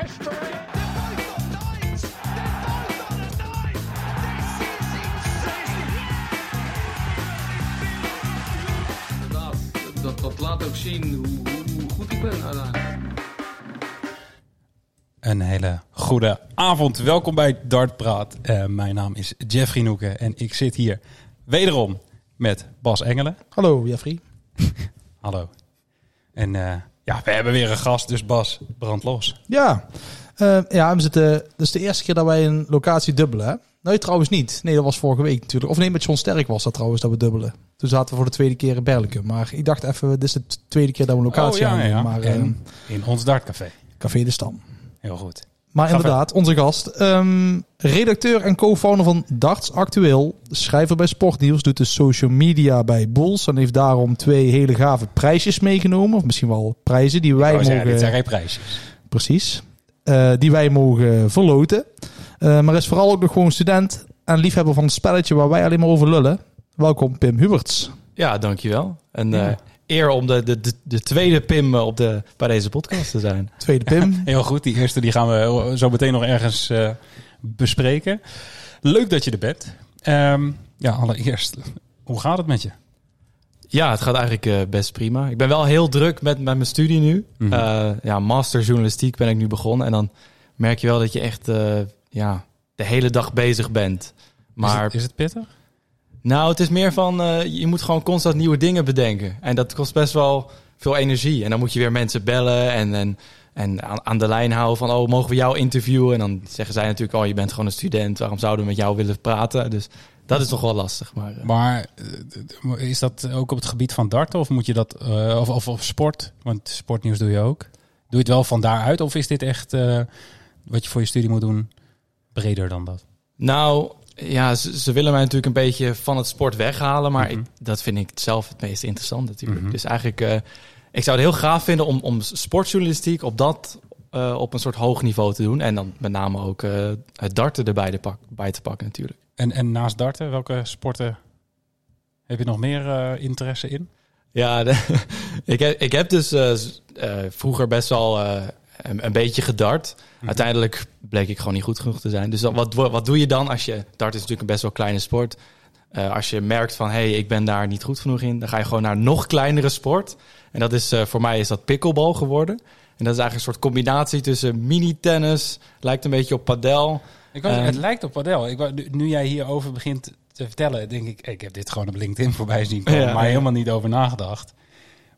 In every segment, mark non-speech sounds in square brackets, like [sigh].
history. Dat, dat laat ook zien hoe, hoe, hoe goed ik ben uiteindelijk. Een hele goede avond. Welkom bij Dartpraat. Eh mijn naam is Jeffrey Noeken en ik zit hier wederom met Bas Engelen. Hallo Jeffrey. [laughs] Hallo. En eh, ja, we hebben weer een gast, dus Bas, brand los. Ja, eh, ja we zitten, dat is de eerste keer dat wij een locatie dubbelen. Nee, trouwens niet. Nee, dat was vorige week natuurlijk. Of nee, met John Sterk was dat trouwens dat we dubbelen. Toen zaten we voor de tweede keer in Berlijke. Maar ik dacht even, dit is de tweede keer dat we een locatie Oh, ja, aannemen. ja. Maar En eh, in ons Dartcafé. Café de Stam. Heel goed. Maar Ga inderdaad, onze gast. ehm, redacteur en co-founder van Darts Actueel. Schrijver bij Sportnieuws. Doet de social media bij Bulls. En heeft daarom twee hele gave prijsjes meegenomen. Of misschien wel prijzen die wij mogen... dit zijn geen prijsjes. Precies. Eh, die wij mogen verloten. Eh, maar is vooral ook nog gewoon student en liefhebber van het spelletje waar wij alleen maar over lullen. Welkom Pim Huberts. Ja, dankjewel. En Ja. eh, eer om de, de, de, de tweede Pim eh, op de, bij deze podcast te zijn. Tweede Pim. [laughs] Heel goed, die eerste die gaan we zo meteen nog ergens eh, bespreken. Leuk dat je er bent. Ehm, ja, allereerst, hoe gaat het met je? Ja, het gaat eigenlijk eh, best prima. Ik ben wel heel druk met, met mijn studie nu. Eh, ja, master journalistiek ben ik nu begonnen. En dan merk je wel dat je echt eh, ja, de hele dag bezig bent. Maar is, het, is het pittig? Nou, het is meer van, eh, je moet gewoon constant nieuwe dingen bedenken. En dat kost best wel veel energie. En dan moet je weer mensen bellen en, en, en aan, aan de lijn houden van, oh, mogen we jou interviewen? En dan zeggen zij natuurlijk, oh, je bent gewoon een student. Waarom zouden we met jou willen praten? Dus dat is toch wel lastig. Maar, eh, Maar eh, is dat ook op het gebied van darten of moet je dat, of, of, of sport? Want sportnieuws doe je ook. Doe je het wel van daaruit of is dit echt wat je voor je studie moet doen breder dan dat? Nou, ja, ze, ze willen mij natuurlijk een beetje van het sport weghalen. Maar Mhm. ik, dat vind ik zelf het meest interessant natuurlijk. Mhm. Dus eigenlijk, eh, ik zou het heel gaaf vinden om, om sportjournalistiek op dat... eh, op een soort hoog niveau te doen. En dan met name ook eh, het darten erbij de pak, bij te pakken natuurlijk. En, en naast darten, welke sporten heb je nog meer interesse in? Ja, de- [laughs] ik, heb, ik heb dus vroeger best wel een, een beetje gedart. Uiteindelijk bleek ik gewoon niet goed genoeg te zijn. Dus dan, wat, wat doe je dan als je... Dart is natuurlijk een best wel kleine sport. Eh, als je merkt van, hé, hey, ik ben daar niet goed genoeg in... dan ga je gewoon naar een nog kleinere sport. En dat is, eh, voor mij is dat pickleball geworden. En dat is eigenlijk een soort combinatie tussen mini-tennis... lijkt een beetje op padel... Ik Eh, het lijkt op padel. Ik, wou- nu, nu jij hierover begint te vertellen, denk ik, ik heb dit gewoon op LinkedIn voorbij zien komen, Ja, maar ja. helemaal niet over nagedacht.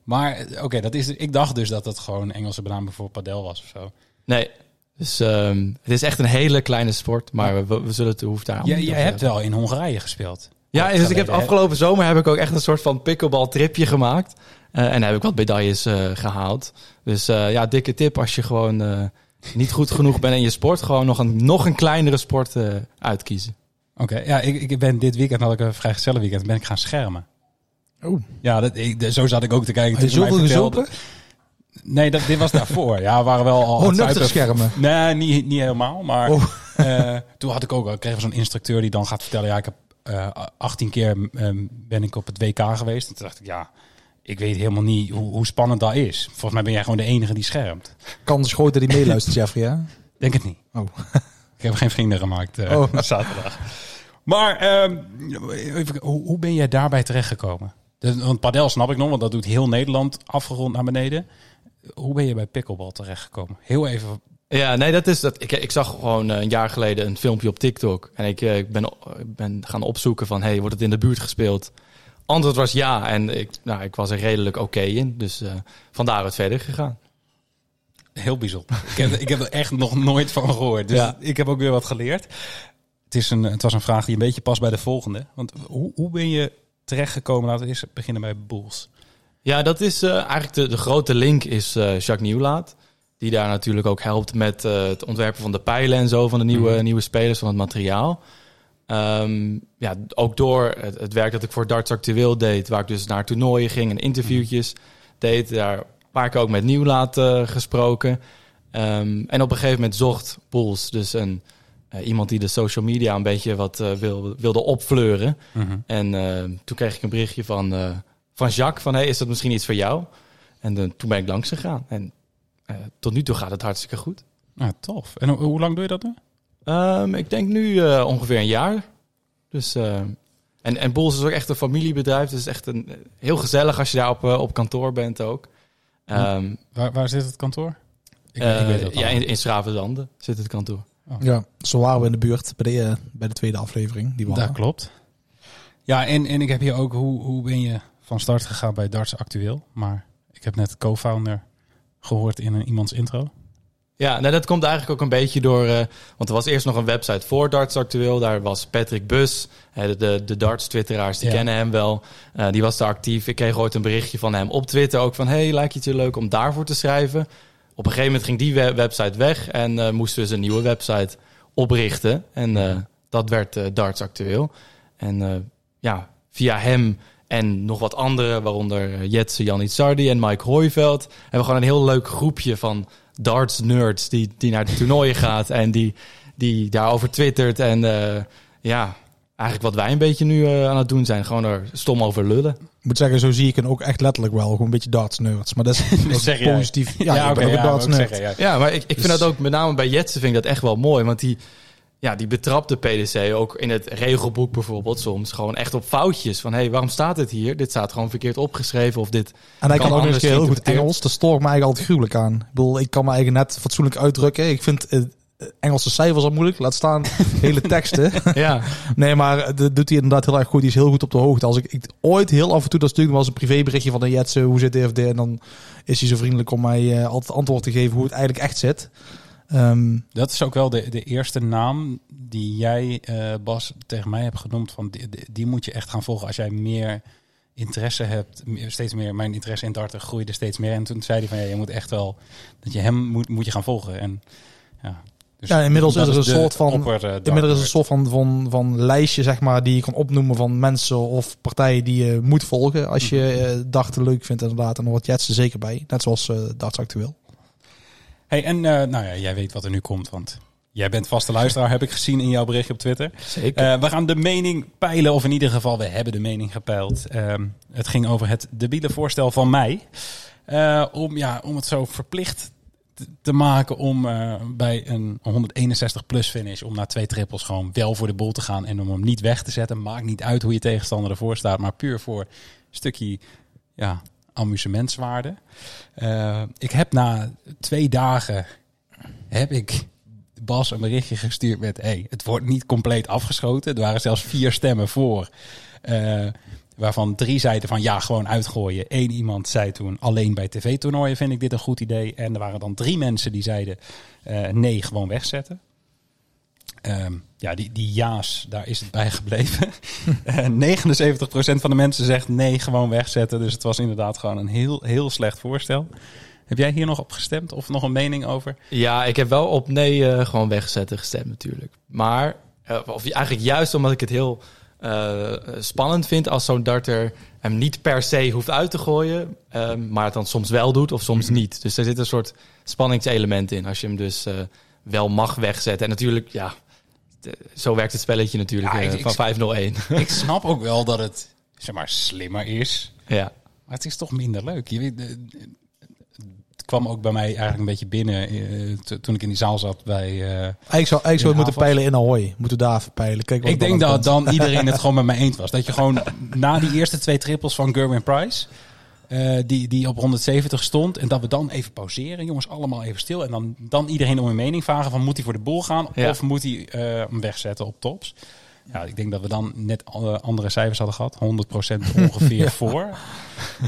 Maar oké, dat is. Ik dacht dus dat het gewoon Engelse benaming voor padel was of zo. Nee, dus ehm, het is echt een hele kleine sport... maar we, we zullen het hoeft daar jij over hebt wel in Hongarije gespeeld. Ja, dus ik heb afgelopen zomer heb ik ook echt een soort van pickleball tripje gemaakt. Eh, en daar heb ik wat medailles eh, gehaald. Dus eh, ja, dikke tip als je gewoon niet goed genoeg bent in je sport. Gewoon nog een, nog een kleinere sport uitkiezen. Oké, ja, ik, ik ben dit weekend had ik een vrijgestelde weekend, ben ik gaan schermen. Oh, Ja, dat, ik, de- zo zat ik ook te kijken. heb je zoveel gezopen? Nee, dat, dit was daarvoor. Ja, we waren wel al. Oh, het nuchter zuipen. schermen. Nee, niet, niet helemaal. Maar Oh. eh, toen had ik ook, ik kreeg zo'n instructeur die dan gaat vertellen, ja, ik heb eh 18 keer ehm, ben ik op het WK geweest. En toen dacht ik, ja, ik weet helemaal niet hoe, hoe spannend dat is. Volgens mij ben jij gewoon de enige die schermt. Kans groot dat hij meeluistert, Jeffrey. Hè? Denk het niet. Oh. Ik heb geen vrienden gemaakt eh, Oh. [laughs] zaterdag. Maar ehm, even, hoe, hoe ben jij daarbij terechtgekomen? Dus, want padel snap ik nog, want dat doet heel Nederland afgerond naar beneden. Hoe ben je bij pickleball terechtgekomen? Heel even. Ja, nee, dat is dat. Ik, ik zag gewoon eh, een jaar geleden een filmpje op TikTok. En ik, eh, ik ben, ik ben gaan opzoeken van, hey, wordt het in de buurt gespeeld? Antwoord was ja. En ik, nou, ik was er redelijk oké in. Dus eh vandaar het verder gegaan. Heel bijzonder. ik, heb, ik heb er echt nog nooit van gehoord. Dus Ja. ik heb ook weer wat geleerd. Het, is een, het was een vraag die een beetje past bij de volgende. Want hoe, hoe ben je terechtgekomen? Laten we eerst beginnen bij Bulls. Ja, dat is eh, eigenlijk de, de grote link is eh, Jacques Nieuwlaat. Die daar natuurlijk ook helpt met eh, het ontwerpen van de pijlen en zo van de nieuwe, Mhm. nieuwe spelers, van het materiaal. Ehm, ja, ook door het, het werk dat ik voor Darts Actueel deed, waar ik dus naar toernooien ging en interviewtjes deed, daar een paar keer ook met Nieuwlaat gesproken. Ehm, en op een gegeven moment zocht Poels dus een, eh, iemand die de social media een beetje wat eh, wil, wilde opfleuren. En eh, toen kreeg ik een berichtje van, van Jacques van, hey, is dat misschien iets voor jou? En toen ben ik langs gegaan. En tot nu toe gaat het hartstikke goed. Nou, tof. En ho- hoe lang doe je dat nu? Ehm, ik denk nu ongeveer een jaar. Dus, en, en Boels is ook echt een familiebedrijf. Dus het is echt een, heel gezellig als je daar op, op kantoor bent ook. Ehm, Waar, waar zit het kantoor? Ik, ik weet het ja, in, in Schravenzande zit het kantoor. Ja, zo waren we in de buurt bij de, eh, bij de tweede aflevering. Die waren. Dat klopt. Ja, en, en ik heb hier ook, hoe, hoe ben je van start gegaan bij Darts Actueel? Maar ik heb net co-founder gehoord in een, iemands intro. Ja, nou, dat komt eigenlijk ook een beetje door... eh, want er was eerst nog een website voor Darts Actueel. Daar was Patrick Bus, hè, de, de, de Darts-twitteraars, die Ja. kennen hem wel. Eh, die was daar actief. Ik kreeg ooit een berichtje van hem op Twitter ook van... hey, lijkt het je leuk om daarvoor te schrijven? Op een gegeven moment ging die we- website weg... en eh, moesten we dus een nieuwe website oprichten. En eh, dat werd eh, Darts Actueel. En ja, via hem en nog wat anderen... waaronder Jetse Jan Itzardi en Mike Hooiveld... hebben we gewoon een heel leuk groepje van darts nerds die, die naar de toernooien gaat en die, die daarover twittert. En ja, eigenlijk wat wij een beetje nu aan het doen zijn. Gewoon er stom over lullen. Ik moet zeggen, zo zie ik hem ook echt letterlijk wel. Gewoon een beetje darts nerds. Maar dat is, [laughs] dat is zeg jij. positief. Ja, ik oké, ben ook een wou darts ik nerd. zeggen, ja. Ja, maar ik, ik vind Dus- dat ook met name bij Jetsen vind ik dat echt wel mooi. Want die, ja, die betrapt de PDC ook in het regelboek bijvoorbeeld soms gewoon echt op foutjes. Van hé, hey, waarom staat het hier? Dit staat gewoon verkeerd opgeschreven of dit... En hij kan, ook nog eens anders een keer heel goed. Engels. Dat stoort me eigenlijk altijd gruwelijk aan. Ik bedoel, ik kan me eigenlijk net fatsoenlijk uitdrukken. Ik vind Engelse cijfers al moeilijk. Laat staan hele [laughs] teksten. Ja, Nee, maar eh, dat doet hij inderdaad heel erg goed. Die is heel goed op de hoogte. Als ik, ik ooit heel af en toe, dat me als een privéberichtje van de Jetse, hoe zit DFD? En dan is hij zo vriendelijk om mij eh, altijd antwoord te geven hoe het eigenlijk echt zit. Ehm, Dat is ook wel de, de eerste naam die jij, eh, Bas, tegen mij hebt genoemd. Van die, die- moet je echt gaan volgen als jij meer interesse hebt. Steeds meer, mijn interesse in darten groeide steeds meer. En toen zei hij van, ja, je moet echt wel, dat je hem moet, moet je gaan volgen. En ja, dus Ja, inmiddels dat is er een soort van- opper, eh, inmiddels is een soort van, van, van lijstje, zeg maar, die je kan opnoemen van mensen of partijen die je moet volgen. Als je eh darten leuk vindt inderdaad. En dan wordt Jets er zeker bij. Net zoals eh Darts actueel. Hey, en eh, nou ja, jij weet wat er nu komt, want jij bent vaste luisteraar, heb ik gezien in jouw berichtje op Twitter. zeker. Eh, we gaan de mening peilen, of in ieder geval, we hebben de mening gepeild. Ehm, het ging over het debiele voorstel van mij. eh, om, ja, om het zo verplicht te, maken om eh, bij een 161 plus finish, om na twee trippels gewoon wel voor de bol te gaan en om hem niet weg te zetten. Maakt niet uit hoe je tegenstander ervoor staat, maar puur voor een stukje ja, amusementswaarde. Eh, ik heb na twee dagen heb ik Bas een berichtje gestuurd met... Hey, het wordt niet compleet afgeschoten. Er waren zelfs vier stemmen voor. eh, waarvan drie zeiden van ja, gewoon uitgooien. Eén iemand zei toen alleen bij tv-toernooien vind ik dit een goed idee. En er waren dan drie mensen die zeiden eh, nee, gewoon wegzetten. Ehm, ja, die, die ja's, daar is het bij gebleven. [laughs] Eh 79% van de mensen zegt nee, gewoon wegzetten. Dus het was inderdaad gewoon een heel, heel slecht voorstel. Heb jij hier nog op gestemd of nog een mening over? Ja, ik heb wel op nee eh, gewoon wegzetten gestemd natuurlijk. Maar, eh, of eigenlijk juist omdat ik het heel eh, spannend vind als zo'n darter hem niet per se hoeft uit te gooien, eh, maar het dan soms wel doet of soms Mhm. niet. Dus er zit een soort spanningselement in als je hem dus eh, wel mag wegzetten. En natuurlijk, ja, zo werkt het spelletje natuurlijk Ja, eh, ik- van 501. [laughs] Ik snap ook wel dat het zeg maar slimmer is. ja. Maar het is toch minder leuk. Je weet, kwam ook bij mij eigenlijk een beetje binnen eh, to- toen ik in die zaal zat bij. eh, Eigenlijk zou, eigenlijk zou moeten peilen in Ahoy. Moeten daar even peilen. Kijk wat ik denk dat dan [laughs] iedereen het gewoon met mij eens was. Dat je gewoon na die eerste twee trippels van Gerwin Price. eh, die, die op 170 stond. En dat we dan even pauzeren. Jongens, allemaal even stil. En dan, dan iedereen om een mening vragen. Van moet hij voor de boel gaan? Ja. Of moet hij eh, hem wegzetten op tops? Ja, ik denk dat we dan net andere cijfers hadden gehad. 100% ongeveer [laughs] voor.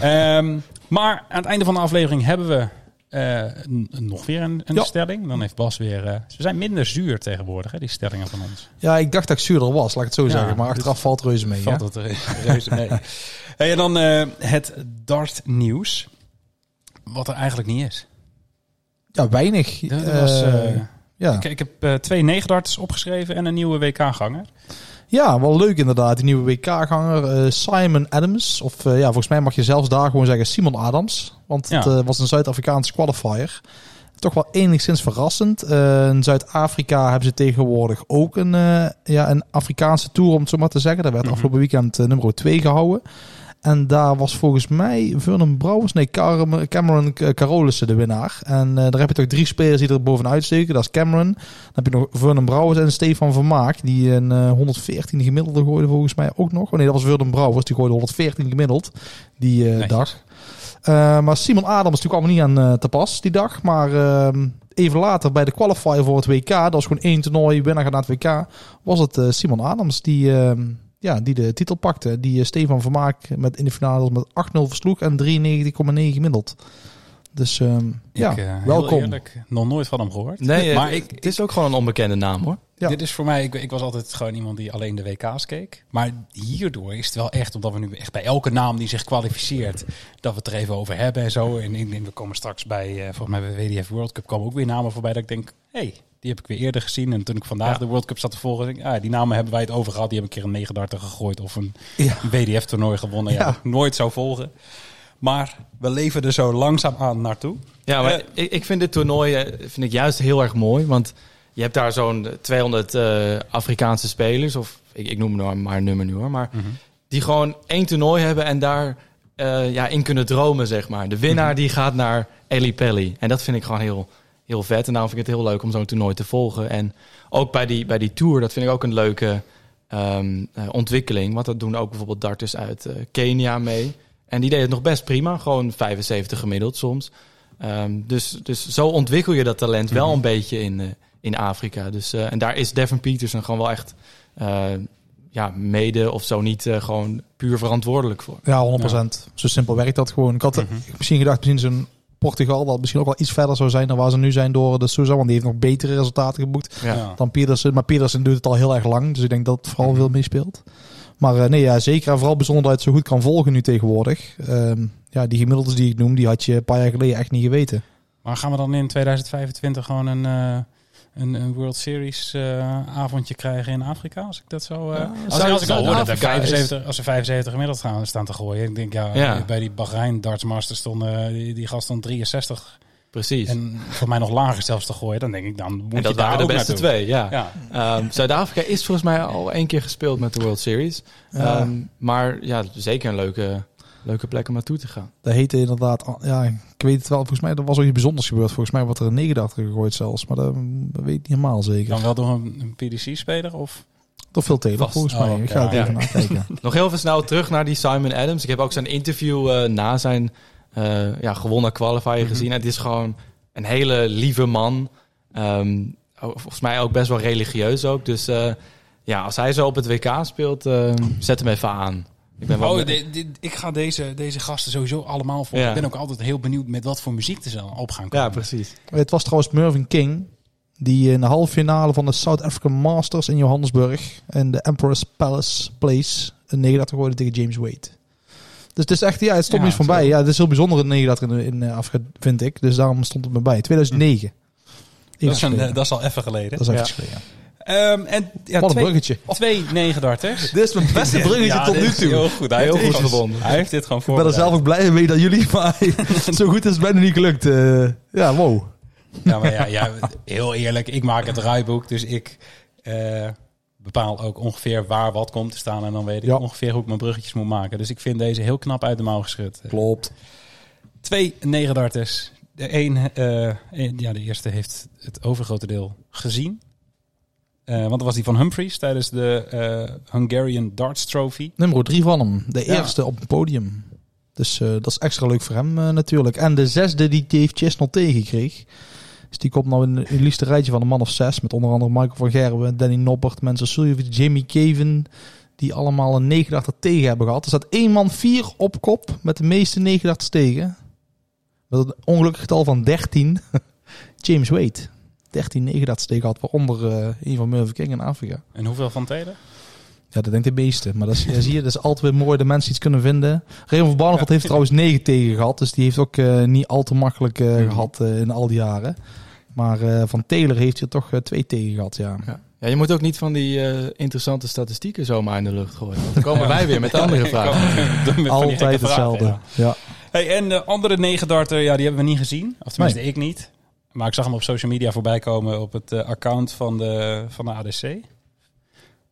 Ehm, maar aan het einde van de aflevering hebben we eh, nog weer een, een Ja. stelling. Dan heeft Bas weer... eh, ze zijn minder zuur tegenwoordig, hè, die stellingen van ons. Ja, ik dacht dat ik zuurder was, laat ik het zo Ja, zeggen. Maar dus- achteraf valt reuze mee. Valt hè? het reuze mee. [laughs] hey, en dan eh, het dart nieuws. Wat er eigenlijk niet is. Ja, weinig. Dat was, ja. ik, ik heb twee negendarters opgeschreven en een nieuwe WK-ganger. Ja, wel leuk inderdaad. Die nieuwe WK-ganger eh, Simon Adams. Of eh, ja, volgens mij mag je zelfs daar gewoon zeggen Simon Adams. Want het eh, was een Zuid-Afrikaanse qualifier. Toch wel enigszins verrassend. In Zuid-Afrika hebben ze tegenwoordig ook een, ja, een Afrikaanse tour, om het zo maar te zeggen. Daar werd Mhm. afgelopen weekend nummer 2 gehouden. En daar was volgens mij Vernon Brouwers, nee, Cameron K- Carolissen de winnaar. En eh, daar heb je toch drie spelers die er bovenuit steken. Dat is Cameron. Dan heb je nog Vernon Brouwers en Stefan Vermaak. Die een eh, 114 gemiddelde gooide volgens mij ook nog. Oh nee, dat was Vernon Brouwers. Die gooide 114 gemiddeld die eh, dag. Eh, maar Simon Adams natuurlijk allemaal niet aan eh, te pas die dag. Maar ehm, even later bij de qualifier voor het WK, dat was gewoon één toernooi, winnaar gaat naar het WK, was het eh, Simon Adams die, ehm, ja, die de titel pakte. Die eh, Stefan Vermaak met in de finale met 8-0 versloeg en 93,9 gemiddeld. Dus ehm, ja, ik, eh, heel welkom. eerlijk, nog nooit van hem gehoord. Nee, maar maar ik, het is ook gewoon een onbekende naam hoor. Ja. Dit is voor mij, ik, ik was altijd gewoon iemand die alleen de WK's keek. Maar hierdoor is het wel echt, omdat we nu echt bij elke naam die zich kwalificeert, dat we het er even over hebben en zo. En, en we komen straks bij, eh, volgens mij bij WDF World Cup, komen ook weer namen voorbij dat ik denk, hé, hey, die heb ik weer eerder gezien. En toen ik vandaag Ja. de World Cup zat te volgen, denk ik, ah, die namen hebben wij het over gehad. Die hebben een keer een 39 gegooid of een Ja. WDF-toernooi gewonnen. Ja, Ja. dat ik nooit zou volgen. Maar we leven er zo langzaam aan naartoe. Ja, maar Eh, ik, ik vind dit toernooi eh, vind ik juist heel erg mooi. Want je hebt daar zo'n 200 eh, Afrikaanse spelers. Of ik, ik noem maar, maar een nummer nu hoor. Maar die gewoon één toernooi hebben en daar eh, ja, in kunnen dromen, zeg maar. De winnaar die gaat naar Eli Pelly. En dat vind ik gewoon heel, heel vet. En daarom vind ik het heel leuk om zo'n toernooi te volgen. En ook bij die, bij die tour, dat vind ik ook een leuke ehm, eh, ontwikkeling. Want dat doen ook bijvoorbeeld darters uit eh, Kenia mee. En die deden het nog best prima. Gewoon 75 gemiddeld soms. Ehm, dus, dus zo ontwikkel je dat talent wel een beetje in, eh, in Afrika. Dus, eh, en daar is Devin Peterson gewoon wel echt eh, ja, mede of zo niet eh, gewoon puur verantwoordelijk voor. Ja, 100%. Zo simpel werkt dat gewoon. Ik had eh, misschien gedacht, misschien zo'n Portugal, dat misschien ook wel iets verder zou zijn dan waar ze nu zijn door de Souza. Want die heeft nog betere resultaten geboekt Ja. Dan Petersen. Maar Petersen doet het al heel erg lang. Dus ik denk dat het vooral veel meespeelt. Maar eh, nee, ja, zeker. En vooral bijzonder dat het zo goed kan volgen nu tegenwoordig. Ehm, ja, die gemiddeldes die ik noem, die had je een paar jaar geleden echt niet geweten. Maar gaan we dan in 2025 gewoon een, eh, een, een World Series eh, avondje krijgen in Afrika? Als ik dat zo. eh, Ja, als, zou- als ik al hoor dat Zuid-Afrika is- 75, als ze 75 gemiddeld gaan staan te gooien. Ik denk ja, Ja. bij die Bahrein Darts Masters stond eh, die, die gast stond 63 Precies. En, en voor mij nog lager zelfs te gooien. Dan denk ik dan moet je dat daar waren de ook beste twee, ja. Ja. Ehm, Zuid-Afrika is volgens mij al één keer gespeeld met de World Series. Ehm, maar ja, zeker een leuke, leuke plek om naartoe te gaan. Dat heette inderdaad, ja, ik weet het wel. Volgens mij, er was ook iets bijzonders gebeurd. Volgens mij wordt er een 89 gegooid zelfs. Maar dat, dat weet ik niet helemaal zeker. Dan wel door een, een PDC-speler of Toch veel Taylor, volgens mij. Oh, ik ga het ja. even nakijken. [laughs] Nog heel even snel terug naar die Simon Adams. Ik heb ook zijn interview eh, na zijn eh, ja, gewonnen qualifier gezien. Het is gewoon een hele lieve man. Ehm, volgens mij ook best wel religieus ook. Dus eh, ja, als hij zo op het WK speelt, eh, zet hem even aan. Ik ben wel Oh, ik ga deze, deze gasten sowieso allemaal volgen. Ja. Ik ben ook altijd heel benieuwd met wat voor muziek er zal op gaan komen. Ja, precies. Het was trouwens Mervyn King. Die in de halve finale van de South African Masters in Johannesburg. En de Emperor's Palace Place. Een 39 gooide tegen James Wade. Dus het is echt, ja, het stond Ja, me iets van bij. zo. Ja, het is heel bijzonder in 39 in, in eh, Afrika, vind ik. Dus daarom stond het me bij. 2009. Dat is, een, Even eh, dat is al even geleden. dat is even Ja. geleden. Ehm, en, ja, Wat een twee, bruggetje. twee negendarters. Dit is mijn beste bruggetje Ja, tot nu toe. Heel goed. Hij Heel heeft goed dit- verbonden. Hij heeft dit gewoon Ik ben er zelf ook blij mee dan jullie, [laughs] maar zo goed is het bijna niet gelukt. Eh, ja, wow. Ja, maar ja, ja, heel eerlijk. Ik maak het draaiboek, dus ik eh, bepaal ook ongeveer waar wat komt te staan. En dan weet ik Ja. ongeveer hoe ik mijn bruggetjes moet maken. Dus ik vind deze heel knap uit de mouw geschud. Klopt. Twee negendarters. De, een, eh, een- ja, de eerste heeft het overgrote deel gezien. Eh, want dat was die van Humphries tijdens de eh, Hungarian Darts Trophy. Nummer drie van hem. De Ja. eerste op het podium. Dus eh, dat is extra leuk voor hem natuurlijk. En de zesde die Dave Chesnell tegenkreeg. Dus die komt nou in een liefste rijtje van een man of zes. Met onder andere Michael van Gerwen, Danny Noppert, Mensen Suljevic, Jamie Caven. Die allemaal een 89 tegen hebben gehad. Er staat één man vier op kop met de meeste 89 tegen. Met een ongelukkig getal van 13. [laughs] James Wade. 13 89 tegen had, waaronder eh, een van Mervyn King in Afrika. En hoeveel van Taylor? Ja, dat denkt de meeste. Maar dat is, ja, zie je, dat is altijd weer mooi dat mensen iets kunnen vinden. Raymond van Barneveld heeft trouwens 9 tegen gehad. Dus die heeft ook eh, niet al te makkelijk eh, Mhm. gehad eh, in al die jaren. Maar eh, van Taylor heeft hij er toch twee tegen gehad, ja. Ja. ja, je moet ook niet van die eh, interessante statistieken zomaar in de lucht gooien. Want dan komen wij weer met andere vragen. [laughs] Altijd hetzelfde. Ja. Hey, en de andere negendarter, ja, die hebben we niet gezien. Of tenminste, ik niet. Maar ik zag hem op social media voorbij komen op het eh, account van de, van de ADC.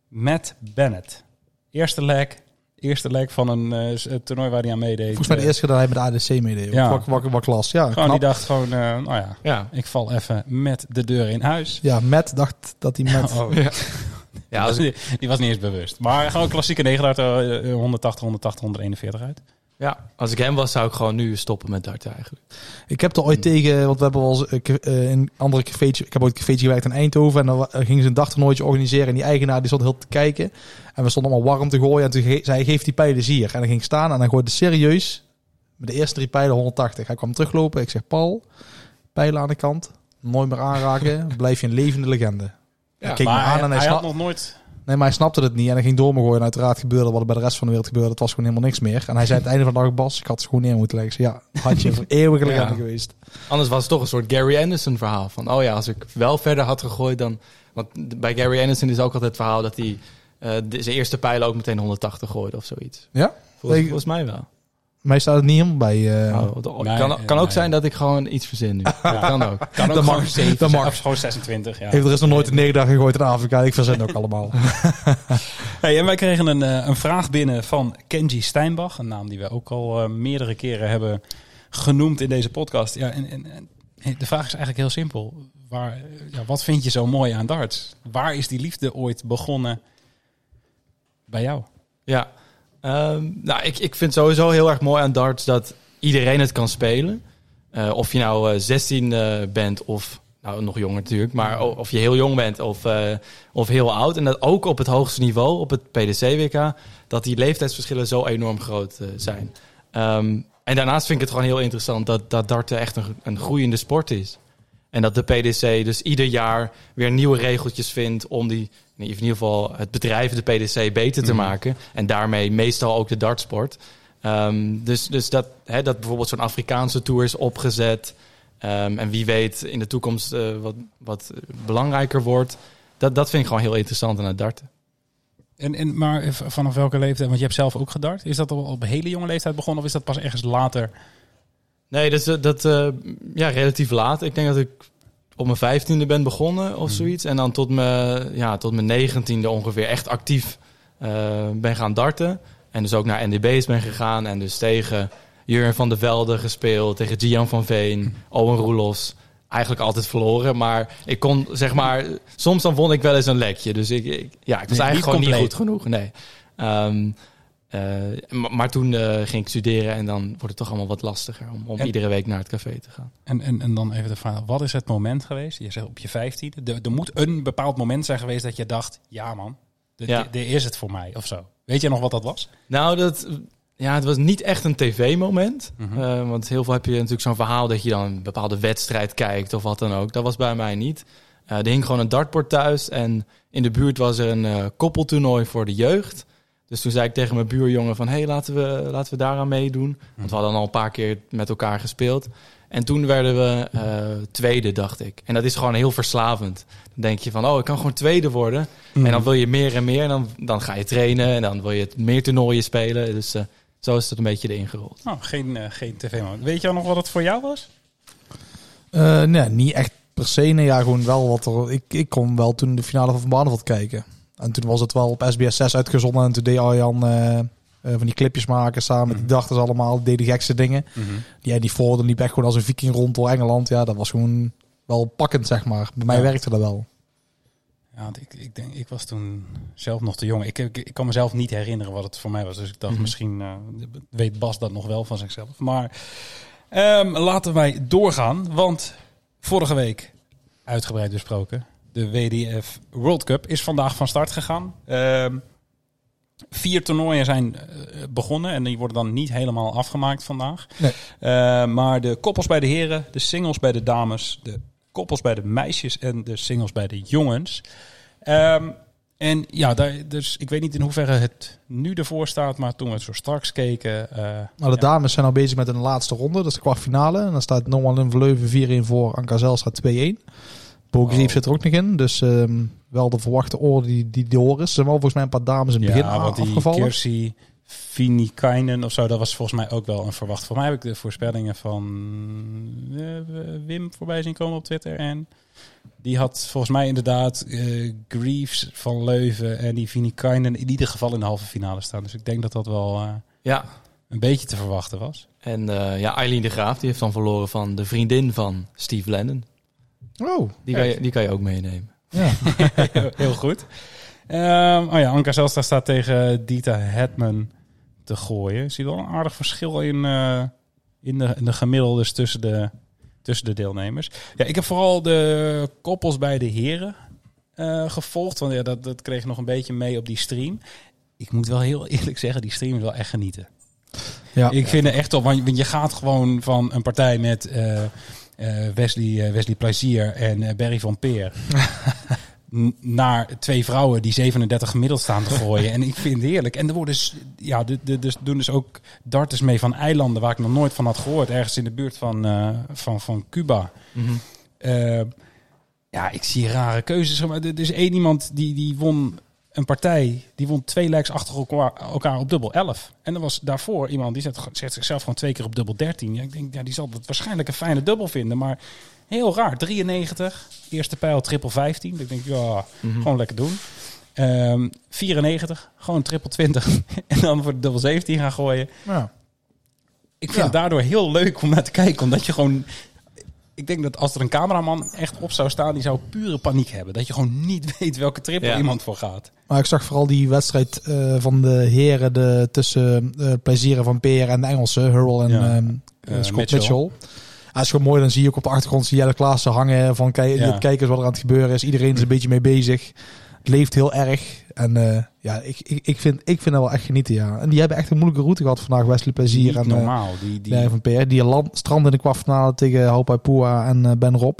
Matt Bennett. Eerste leg, eerste leg van een eh, toernooi waar hij aan meedeed. Volgens mij de Eh, eerste keer dat hij met ADC meedeed. Ja. Wat, wat, wat klas. Ja, Gewoon, die dacht gewoon, eh, nou ja, Ja. ik val even met de deur in huis. ja, Matt dacht dat hij met... [laughs] Oh, Ja. [laughs] Ja, als, die, die was niet eens bewust. Maar gewoon klassieke 9 eh 180, 180, 141 uit. Ja, als ik hem was, zou ik gewoon nu stoppen met darten eigenlijk. Ik heb er ooit tegen, want we hebben wel eens een eh, andere cafeetje, ik heb ooit een cafeetje gewerkt in Eindhoven en dan gingen ze een dagtoernooitje organiseren en die eigenaar die stond heel te kijken en we stonden allemaal warm te gooien en toen zei hij, geef die pijlen hier. En dan ging ik staan en dan gooide serieus met de eerste drie pijlen 180. Hij kwam teruglopen, ik zeg Paul, pijlen aan de kant, nooit meer aanraken, [laughs] blijf je een levende legende. Ja, hij keek me maar aan hij, en hij, hij had nog nooit... nee, maar hij snapte het niet en hij ging door me gooien en uiteraard gebeurde wat er bij de rest van de wereld gebeurde. Het was gewoon helemaal niks meer. En hij zei aan het einde van de dag, Bas, ik had het gewoon neer moeten leggen. Ja, had je [laughs] voor legende Ja. geweest. Anders was het toch een soort Gary Anderson verhaal. Van, oh ja, als ik wel verder had gegooid dan... Want bij Gary Anderson is ook altijd het verhaal dat hij de- zijn eerste pijlen ook meteen 180 gooide of zoiets. Ja? Volgens mij wel. Mij staat het niet helemaal bij. eh, Oh, nee, kan, kan ook nee. zijn dat ik gewoon iets verzin nu. [laughs] Dat kan ook. Kan ook Dat gewoon mag. 7, Dat mag. Of gewoon 26, ja. Heeft er is nog nooit een negen dagen gegooid in Afrika. Ik verzin ook allemaal. [laughs] Hey, en wij kregen een, eh, een vraag binnen van Kenji Steinbach. Een naam die we ook al eh, meerdere keren hebben genoemd in deze podcast. Ja, en, en, en de vraag is eigenlijk heel simpel. Waar, ja, wat vind je zo mooi aan darts? Waar is die liefde ooit begonnen bij jou? Ja, Ehm, nou, ik, ik vind sowieso heel erg mooi aan darts dat iedereen het kan spelen. Eh, of je nou eh, 16 eh, bent of nou, nog jonger natuurlijk, maar of je heel jong bent of, eh, of heel oud. En dat ook op het hoogste niveau, op het PDC-WK, dat die leeftijdsverschillen zo enorm groot eh, zijn. Ehm, en daarnaast vind ik het gewoon heel interessant dat, dat darten echt een, een groeiende sport is. En dat de PDC dus ieder jaar weer nieuwe regeltjes vindt om die, in ieder geval het bedrijf, de PDC, beter te maken. En daarmee meestal ook de dartsport. Ehm, dus dus dat, hè, dat bijvoorbeeld zo'n Afrikaanse tour is opgezet. Ehm, en wie weet in de toekomst eh, wat, wat belangrijker wordt. Dat, dat vind ik gewoon heel interessant aan het darten. En, en, maar vanaf welke leeftijd? Want je hebt zelf ook gedart. Is dat al op een hele jonge leeftijd begonnen of is dat pas ergens later? Nee, dat, is, dat eh, ja, relatief laat. Ik denk dat ik op mijn vijftiende ben begonnen of zoiets. En dan tot mijn, ja, tot mijn negentiende ongeveer echt actief eh, ben gaan darten. En dus ook naar NDB's ben gegaan. En dus tegen Jurgen van der Velde gespeeld. Tegen Gian van Veen, Owen Roelofs. Eigenlijk altijd verloren. Maar ik kon, zeg maar... Soms dan won ik wel eens een lekje. Dus ik, ik- ja, ik was Nee, eigenlijk niet gewoon niet goed genoeg. Nee. Ehm, eh, maar, toen eh, ging ik studeren en dan wordt het toch allemaal wat lastiger om, om En- iedere week naar het café te gaan. En, en, en dan even de vraag, wat is het moment geweest? Je zegt op je vijftiende. Er, moet een bepaald moment zijn geweest dat je dacht, ja man, dit, Ja. is het voor mij of zo. Weet je nog wat dat was? Nou, dat, ja, het was niet echt een tv-moment. Mhm. Eh, want heel veel heb je natuurlijk zo'n verhaal dat je dan een bepaalde wedstrijd kijkt of wat dan ook. Dat was bij mij niet. Er hing gewoon een dartbord thuis en in de buurt was er een koppeltoernooi voor de jeugd. Dus toen zei ik tegen mijn buurjongen van, hé, hey, laten, we, laten we daaraan meedoen. Want we hadden al een paar keer met elkaar gespeeld. En toen werden we eh, tweede, dacht ik. En dat is gewoon heel verslavend. Dan denk je van, oh, ik kan gewoon tweede worden. En dan wil je meer en meer. En dan, dan ga je trainen. En dan wil je het meer toernooien spelen. Dus eh, zo is het een beetje erin gerold. Nou, geen, eh, geen tv-moment. Weet je al nog wat het voor jou was? Eh, nee, niet echt per se. Nee, ja, gewoon wel wat er. Ik, ik kon wel toen de finale van Van Barneveld kijken. En toen was het wel op SBS 6 uitgezonden. En toen deed Arjan eh, eh, van die clipjes maken samen met die dachten allemaal. Deden de gekste dingen. Die, ja, die Forden liep echt gewoon als een viking rond door Engeland. Ja, dat was gewoon wel pakkend, zeg maar. Bij mij Ja. werkte dat wel. Ja, ik, ik denk, ik was toen zelf nog te jong. Ik, ik, ik kan mezelf niet herinneren wat het voor mij was. Dus ik dacht, Mhm. misschien eh, weet Bas dat nog wel van zichzelf. Maar ehm, laten wij doorgaan. Want vorige week, uitgebreid besproken, de WDF World Cup is vandaag van start gegaan. Ehm, vier toernooien zijn eh, begonnen en die worden dan niet helemaal afgemaakt vandaag. Nee. Eh, maar de koppels bij de heren, de singles bij de dames, de koppels bij de meisjes en de singles bij de jongens. Ehm, en ja, daar, dus ik weet niet in hoeverre het nu ervoor staat, maar toen we het zo straks keken. eh, Nou, de ja. dames zijn al bezig met een laatste ronde. Dat is de kwartfinale. En dan staat Norman in Verleuven 4-1 voor. Anka Zel staat 2-1. Bo Grief Oh. zit er ook nog in. Dus ehm, wel de verwachte orde die, die door is. Er zijn wel volgens mij een paar dames in het begin ja, want die afgevallen. Kirsi Finikainen of zo. Dat was volgens mij ook wel een verwacht. Voor mij heb ik de voorspellingen van eh, Wim voorbij zien komen op Twitter. En die had volgens mij inderdaad eh Greaves van Leuven en die Finikainen in ieder geval in de halve finale staan. Dus ik denk dat dat wel eh, Ja, een beetje te verwachten was. en eh, ja, Eileen de Graaf die heeft dan verloren van de vriendin van Steve Lennon. Oh, Die kan je, die kan je ook meenemen. ja. [laughs] heel, goed. Ehm, oh ja, Anka Zelstra staat tegen Dita Hetman te gooien. Zie je wel een aardig verschil in, eh, in, de, in de gemiddeldes tussen de, tussen de deelnemers. Ja, ik heb vooral de koppels bij de heren eh, gevolgd. Want ja, dat, dat kreeg ik nog een beetje mee op die stream. Ik moet wel heel eerlijk zeggen, die stream is wel echt genieten. ja. Ik vind het echt op, want je gaat gewoon van een partij met eh, Wesley, eh, Wesley Plezier en eh, Barry van Peer. [laughs] naar twee vrouwen die 37 gemiddeld staan te gooien. en ik vind het heerlijk. En er worden s- ja, de, de, dus doen dus ook darters mee van eilanden waar ik nog nooit van had gehoord. Ergens in de buurt van, eh, van, van Cuba. Eh, ja, ik zie rare keuzes. Maar er is één iemand die, die won een partij. Die won twee lijks achter elkaar, op dubbel 11. En er was daarvoor iemand die zet, zet zichzelf gewoon twee keer op dubbel 13. Ja, ik denk, ja, die zal het waarschijnlijk een fijne dubbel vinden. Maar heel raar. 93. Eerste pijl triple 15. Ik denk, ja, gewoon lekker doen. Ehm 94. Gewoon triple 20. [laughs] en dan voor de dubbel 17 gaan gooien. ja. Ik vind Ja. het daardoor heel leuk om naar te kijken. Omdat je gewoon... Ik denk dat als er een cameraman echt op zou staan... die zou pure paniek hebben. Dat je gewoon niet [laughs] weet welke triple Ja. iemand voor gaat. Maar ik zag vooral die wedstrijd eh, van de heren de, tussen eh plezieren van Peer en de Engelsen, Hurl en Ja. ehm, eh, Eh, Scott Mitchell. Mitchell. Ja, het is gewoon mooi, dan zie je ook op de achtergrond zie je Jelle Klaassen hangen van kijk, Ja. kijken wat er aan het gebeuren is. Iedereen is een beetje mee bezig. Het leeft heel erg. En eh, ja, ik, ik, ik, vind, ik vind dat wel echt genieten, ja. En die hebben echt een moeilijke route gehad vandaag, Wesley Plezier Niet en eh, normaal. Die, die, van Peer. Die land, stranden in de kwartfinale tegen Haupai Pua en eh, Ben Rob.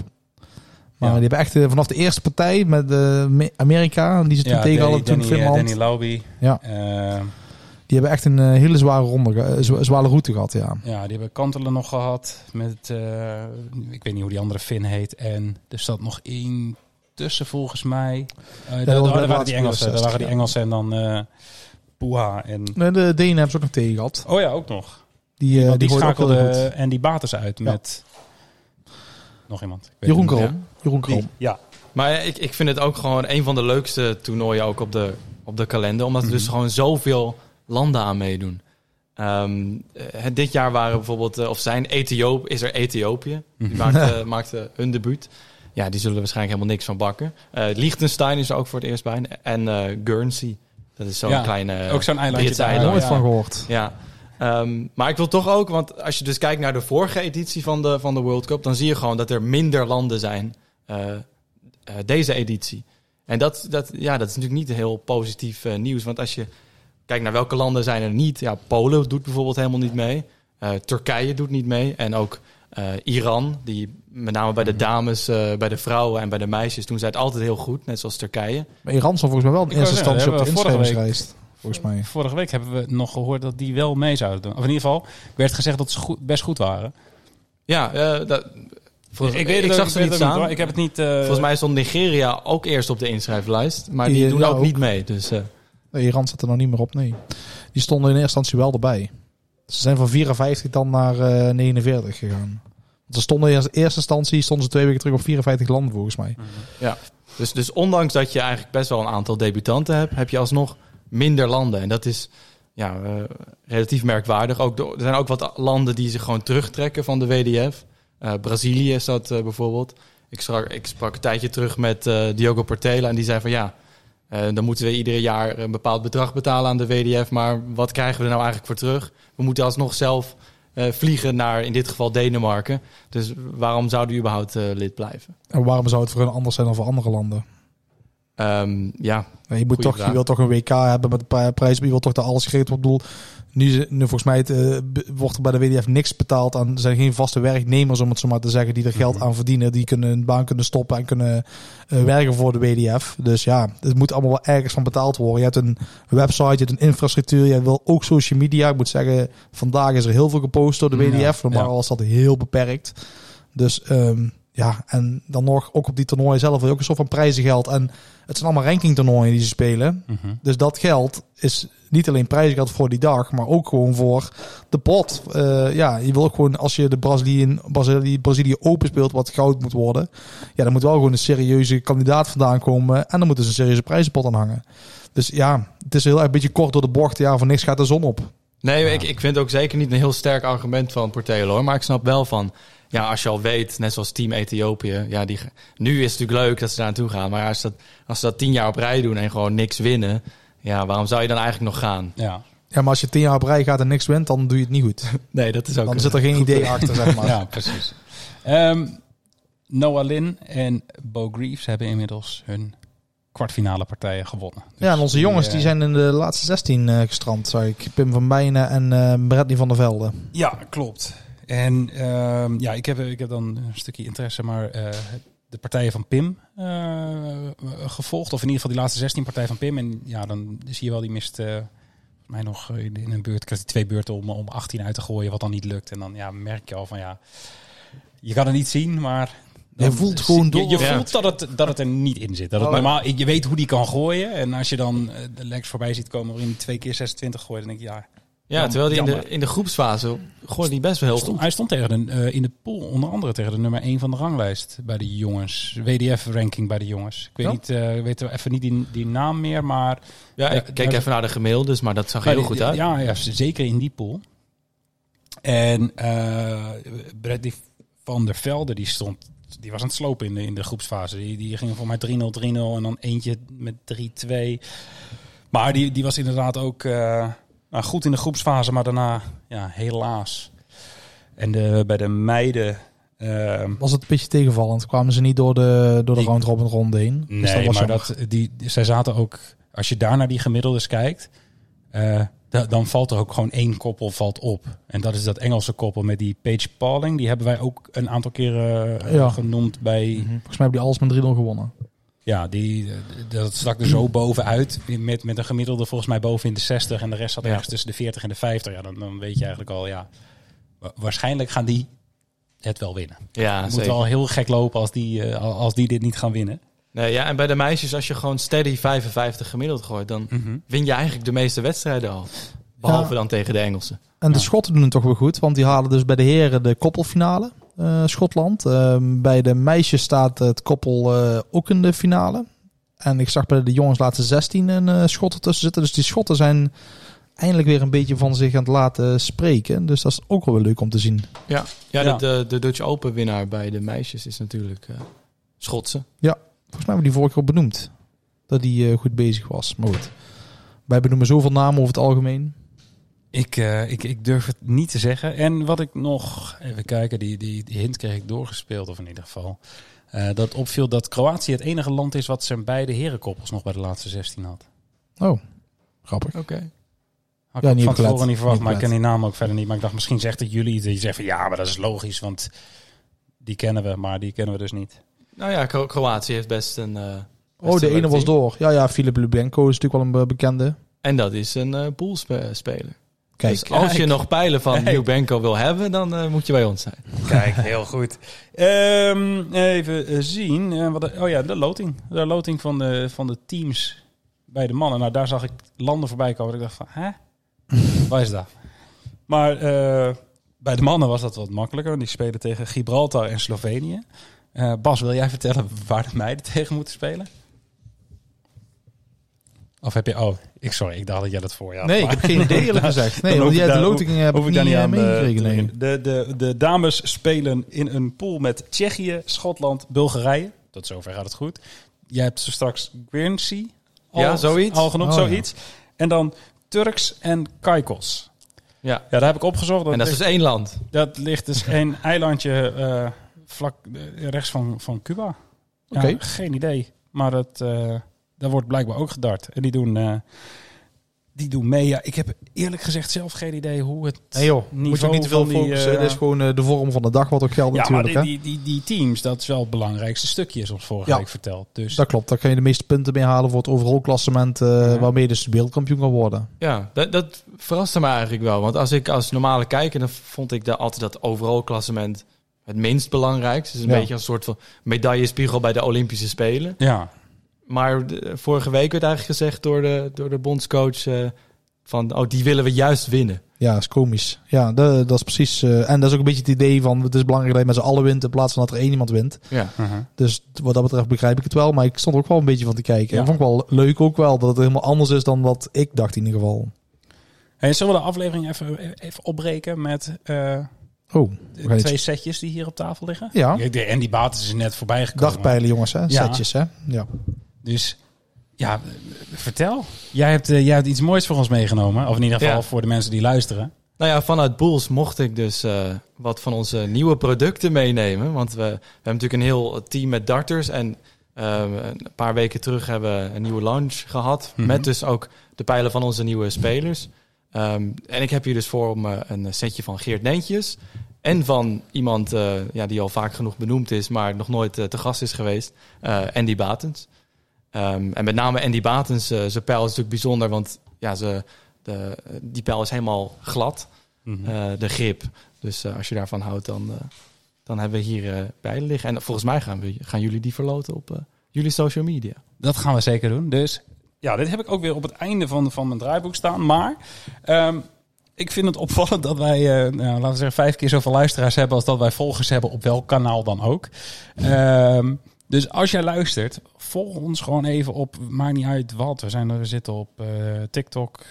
Maar Ja. die hebben echt eh, vanaf de eerste partij met Me- Amerika, die ze toen ja, tegen hadden, toen Finland. Danny Lauby. Ja. Die hebben echt een hele zware ronde, zware route gehad, ja. ja, die hebben Kantelen nog gehad. Met, ik weet niet hoe die andere Finn heet. En er zat nog één tussen volgens mij. Eh daar, dat de waren die Engelsen. Daar 64, waren die ja. Engelsen en dan eh Poeha. En, Nee, de Denen hebben ze ook nog tegen gehad. oh ja, ook nog. Die, eh die, die, schakelde goed. Andy Bates uit Ja. met nog iemand. Ik weet Jeroen het. Krom. Jeroen Krom. Die, Ja, Maar ik, ik vind het ook gewoon een van de leukste toernooien ook op de, op de kalender. Omdat er dus gewoon zoveel landen aan meedoen. Ehm, eh, dit jaar waren bijvoorbeeld, of zijn Ethioop, is er Ethiopië. Die maakte, [laughs] maakte hun debuut. Ja, die zullen waarschijnlijk helemaal niks van bakken. Eh Liechtenstein is er ook voor het eerst bij. En eh, Guernsey. Dat is zo'n Ja, kleine ook zo'n eilandje daar. eiland. Nooit ja. van gehoord. Ja. Ehm, maar ik wil toch ook, want als je dus kijkt naar de vorige editie van de, van de World Cup, dan zie je gewoon dat er minder landen zijn eh, eh, deze editie. En dat, dat, ja, dat is natuurlijk niet heel positief nieuws. Want als je kijkt naar welke landen zijn er niet. Ja, Polen doet bijvoorbeeld helemaal niet mee. Eh, Turkije doet niet mee. En ook eh, Iran, die met name bij de dames, eh, bij de vrouwen en bij de meisjes doen zij het altijd heel goed. Net zoals Turkije. Maar Iran stond volgens mij wel in eerste instantie op de inschrijvingslijst. Volgens mij. Vorige week hebben we nog gehoord dat die wel mee zouden doen. Of in ieder geval werd gezegd dat ze goed, best goed waren. Ja, eh, dat, volgens- ik weet het ik zag ze niet staan. Ik heb het niet... eh, Volgens mij stond Nigeria ook eerst op de inschrijflijst. Maar die Die, doen ja, ook, ook. niet mee. Dus eh, Nee, Iran zat er nog niet meer op, nee. Die stonden in eerste instantie wel erbij. Ze zijn van 54 dan naar eh 49 gegaan. Want Ze stonden in eerste instantie stonden ze twee weken terug op 54 landen volgens mij. Dus, dus ondanks dat je eigenlijk best wel een aantal debutanten hebt, heb je alsnog minder landen. En dat is ja, eh, relatief merkwaardig. Ook er zijn ook wat landen die zich gewoon terugtrekken van de WDF. Eh, Brazilië is dat eh, bijvoorbeeld. Ik sprak, ik sprak een tijdje terug met Diogo Portela en die zei van ja, dan moeten we iedere jaar een bepaald bedrag betalen aan de WDF. Maar wat krijgen we er nou eigenlijk voor terug? We moeten alsnog zelf eh, vliegen naar in dit geval Denemarken. Dus waarom zouden we überhaupt eh, lid blijven? En waarom zou het voor hun anders zijn dan voor andere landen? Ehm, ja, je, moet toch, vraag. je wilt toch een WK hebben met een paar prijzen. Je wilt toch dat alles geregeld wordt. Ik bedoel, nu, nu volgens mij het, eh, wordt er bij de WDF niks betaald aan. Er zijn geen vaste werknemers, om het zo maar te zeggen, die er geld aan verdienen. Die kunnen een baan kunnen stoppen en kunnen eh, werken voor de WDF. Dus ja, het moet allemaal wel ergens van betaald worden. Je hebt een website, je hebt een infrastructuur. Je wil ook social media. Ik moet zeggen, vandaag is er heel veel gepost door de Ja, WDF. Normaal ja. was dat heel beperkt. Dus ehm, Ja, en dan nog, ook op die toernooien zelf, wil je ook een soort van prijzengeld. En het zijn allemaal rankingtoernooien die ze spelen. Mhm. Dus dat geld is niet alleen prijzengeld voor die dag, maar ook gewoon voor de pot. Eh, ja, je wil ook gewoon, als je de Brazilië, Brazilië, Brazilië Open speelt, wat goud moet worden. Ja, dan moet wel gewoon een serieuze kandidaat vandaan komen. En dan moet dus een serieuze prijzenpot aan hangen. Dus ja, het is heel erg een beetje kort door de bocht. Ja, voor niks gaat de zon op. Nee, ik, ik vind ook zeker niet een heel sterk argument van Portelo hoor. Maar ik snap wel van, ja, als je al weet, net zoals Team Ethiopië, ja, die, nu is het natuurlijk leuk dat ze daar naartoe gaan. Maar als, dat, als ze dat tien jaar op rij doen en gewoon niks winnen, ja, waarom zou je dan eigenlijk nog gaan? Ja. Ja, maar als je tien jaar op rij gaat en niks wint, dan doe je het niet goed. [laughs] Nee, dat is ook... Dan zit er geen idee achter, zeg maar. [laughs] ja, precies. Ehm, Noah Lynn en Bo Greaves hebben inmiddels hun kwartfinale partijen gewonnen. Dus Ja, en onze jongens die eh, zijn in de laatste 16 eh, gestrand, zag ik. Pim van Bijnen en eh Bradley van der Velde. Ja, klopt. En ehm, ja, ik heb, ik heb dan een stukje interesse, maar eh, de partijen van Pim eh, gevolgd. Of in ieder geval die laatste 16 partijen van Pim. En ja, dan zie je wel, die mist eh, volgens mij nog in een beurt. krijgt hij twee beurten om, om 18 uit te gooien, wat dan niet lukt. En dan ja, merk je al van ja, je kan het niet zien, maar... Je voelt gewoon je, door. je Ja. voelt dat het, dat het er niet in zit. Dat het Oh, normaal, je weet hoe die kan gooien. En als je dan de legs voorbij ziet komen waarin hij twee keer 26 gooit, dan denk je ja, Ja, terwijl die in de, in de groepsfase gooide die best wel heel Stond- goed. hij stond tegen de, eh, in de pool, onder andere tegen de nummer 1 van de ranglijst bij de jongens. WDF-ranking bij de jongens. Ik weet, Ja? niet, eh, ik weet even niet die, die naam meer, maar... Ja, ik Ja, keek daar- even naar de gemiddeldes, maar dat zag heel goed uit. Ja, ja, zeker in die pool. En eh Bradley van der Velde, die stond... Die was aan het slopen in de, in de groepsfase. Die, die ging voor mij 3-0, 3-0 en dan eentje met 3-2. Maar die, die was inderdaad ook eh, nou, goed in de groepsfase, maar daarna ja, helaas. En de, bij de meiden... ehm, Was het een beetje tegenvallend? Kwamen ze niet door de, door de Die- round robin ronde heen? Dus Nee, was maar jammer. dat, die, zij zaten ook... Als je daar naar die gemiddeldes kijkt... eh, da- dan valt er ook gewoon één koppel valt op. En dat is dat Engelse koppel met die Paige Pauling. Die hebben wij ook een aantal keren eh, Ja. genoemd bij... Mhm. Volgens mij hebben die alles met 3-0 gewonnen. Ja, die, dat stak er zo bovenuit. Met, met een gemiddelde volgens mij boven in de 60. En de rest zat Ja. ergens tussen de 40 en de 50. Ja, dan, dan weet je eigenlijk al, ja... wa- Waarschijnlijk gaan die het wel winnen. Ja, Het moet wel heel gek lopen als die, eh, als die dit niet gaan winnen. Nee, ja, en bij de meisjes, als je gewoon steady 55 gemiddeld gooit, dan win je eigenlijk de meeste wedstrijden al. Behalve Ja. dan tegen de Engelsen. En de Ja. Schotten doen het toch wel goed, want die halen dus bij de heren de koppelfinale. Eh, Schotland. Ehm, bij de meisjes staat het koppel eh, ook in de finale. En ik zag bij de jongens laatste 16 een eh, Schotten tussen zitten. Dus die Schotten zijn eindelijk weer een beetje van zich aan het laten spreken. Dus dat is ook wel weer leuk om te zien. Ja, ja, Ja. De, de, Dutch Open winnaar bij de meisjes is natuurlijk eh, Schotse. Volgens mij hebben we die vorige keer al benoemd. Dat die eh, goed bezig was. Maar goed. Wij benoemen zoveel namen over het algemeen. Ik, eh, ik, ik durf het niet te zeggen. En wat ik nog, even kijken, die, die, die hint kreeg ik doorgespeeld, of in ieder geval. eh, dat opviel dat Kroatië het enige land is wat zijn beide herenkoppels nog bij de laatste 16 had. Oh, grappig. Oké. Had Ja, ik niet van tevoren niet verwacht, Niet maar ik ken die naam ook verder niet. Maar ik dacht, misschien zegt het jullie iets. Dat je zegt van ja, maar dat is logisch, want die kennen we, maar die kennen we dus niet. Nou ja, Kro- Kroatië heeft best een... eh, best Oh, de ene was door. Ja, ja, Filip Lublenko is natuurlijk wel een be- bekende. En dat is een eh poolspeler. Kijk, dus als je nog pijlen van Kijk. Nubanco wil hebben, dan eh, moet je bij ons zijn. Kijk, heel goed. Ehm, even eh, zien. Eh, wat de- oh ja, de loting. De loting van de, van de teams bij de mannen. Nou, daar zag ik landen voorbij komen. Ik dacht van, hè? [laughs] Waar is dat? Maar bij de mannen was dat wat makkelijker. Die spelen tegen Gibraltar en Slovenië. Bas, wil jij vertellen waar de meiden [laughs] tegen moeten spelen? Of heb je... Oh, ik, sorry, ik dacht dat jij dat voor je had. Nee, ik heb geen [laughs] idee eerlijk gezegd. Nee, want jij ik de loting heb ik hoef niet, eh, aan eh, meegekregen. nee. De, de, de dames spelen in een pool met Tsjechië, Schotland, Bulgarije. Tot zover gaat het goed. Jij hebt zo straks Guernsey al, Ja, zoiets. al genoemd, Oh, ja. zoiets. En dan Turks en Caicos. Ja. Ja, daar heb ik opgezocht. En dat is ligt, dus één land. dat ligt dus een [laughs] eilandje eh, vlak eh, rechts van, van Cuba. Ja, Oké. Geen idee. Maar dat, eh, daar wordt blijkbaar ook gedart. En die doen, eh, die doen mee. Ja, ik heb eerlijk gezegd zelf geen idee hoe het Nee joh, niveau moet je ook niet te veel van die, focussen. eh, Dit is gewoon eh, de vorm van de dag wat ook geldt Ja, natuurlijk. maar hè? die, die, die, die teams, dat is wel het belangrijkste stukje, is ons vorige Ja. week verteld. Dus Dat klopt, daar kan je de meeste punten mee halen voor het overal klassement eh, Ja. waarmee dus de wereldkampioen kan worden. Ja, dat, dat verraste me eigenlijk wel. Want als ik als normale kijker, dan vond ik dat altijd dat overal klassement het minst belangrijkste. Het is een Ja. beetje een soort van medaillespiegel bij de Olympische Spelen. Ja, Maar de- vorige week werd eigenlijk gezegd door de, door de bondscoach eh, van, oh, die willen we juist winnen. Ja, is komisch. Ja, de- dat is precies. eh, en dat is ook een beetje het idee van het is belangrijk dat je met z'n allen wint in plaats van dat er één iemand wint. Ja. uh-huh. Dus wat dat betreft begrijp ik het wel. Maar ik stond er ook wel een beetje van te kijken. Ja. En vond ik wel leuk ook wel dat het helemaal anders is dan wat ik dacht in ieder geval. Hey, zullen we de aflevering even, even opbreken met eh, Oh, twee iets- setjes die hier op tafel liggen? Ja. De Andy Bates is net voorbij gekomen. dagpijlen jongens, hè? Ja. Setjes, hè? Ja. Dus ja, eh, vertel. Jij hebt, eh, jij hebt iets moois voor ons meegenomen. Of in ieder geval Ja. voor de mensen die luisteren. Nou ja, vanuit Boels mocht ik dus eh, wat van onze nieuwe producten meenemen. Want we, we hebben natuurlijk een heel team met darters. En eh, een paar weken terug hebben we een nieuwe launch gehad. Mhm. Met dus ook de pijlen van onze nieuwe spelers. Ehm, en ik heb hier dus voor me een setje van Geert Neentjes. En van iemand eh, ja, die al vaak genoeg benoemd is, maar nog nooit eh, te gast is geweest. eh, Andy Batens. Ehm, en met name Andy Batens, eh, zijn pijl is natuurlijk bijzonder. Want ja, ze, de, die pijl is helemaal glad. Mhm. Eh, de grip. Dus eh, als je daarvan houdt, dan, dan hebben we hier pijlen liggen. En volgens mij gaan, we, gaan jullie die verloten op jullie social media. Dat gaan we zeker doen. Dus ja, dit heb ik ook weer op het einde van, van mijn draaiboek staan. Maar ehm, ik vind het opvallend dat wij, nou, laten we zeggen, vijf keer zoveel luisteraars hebben als dat wij volgers hebben op welk kanaal dan ook. Ehm, dus als jij luistert, volg ons gewoon even op, maakt niet uit wat. We, zijn, er- we zitten op eh, TikTok,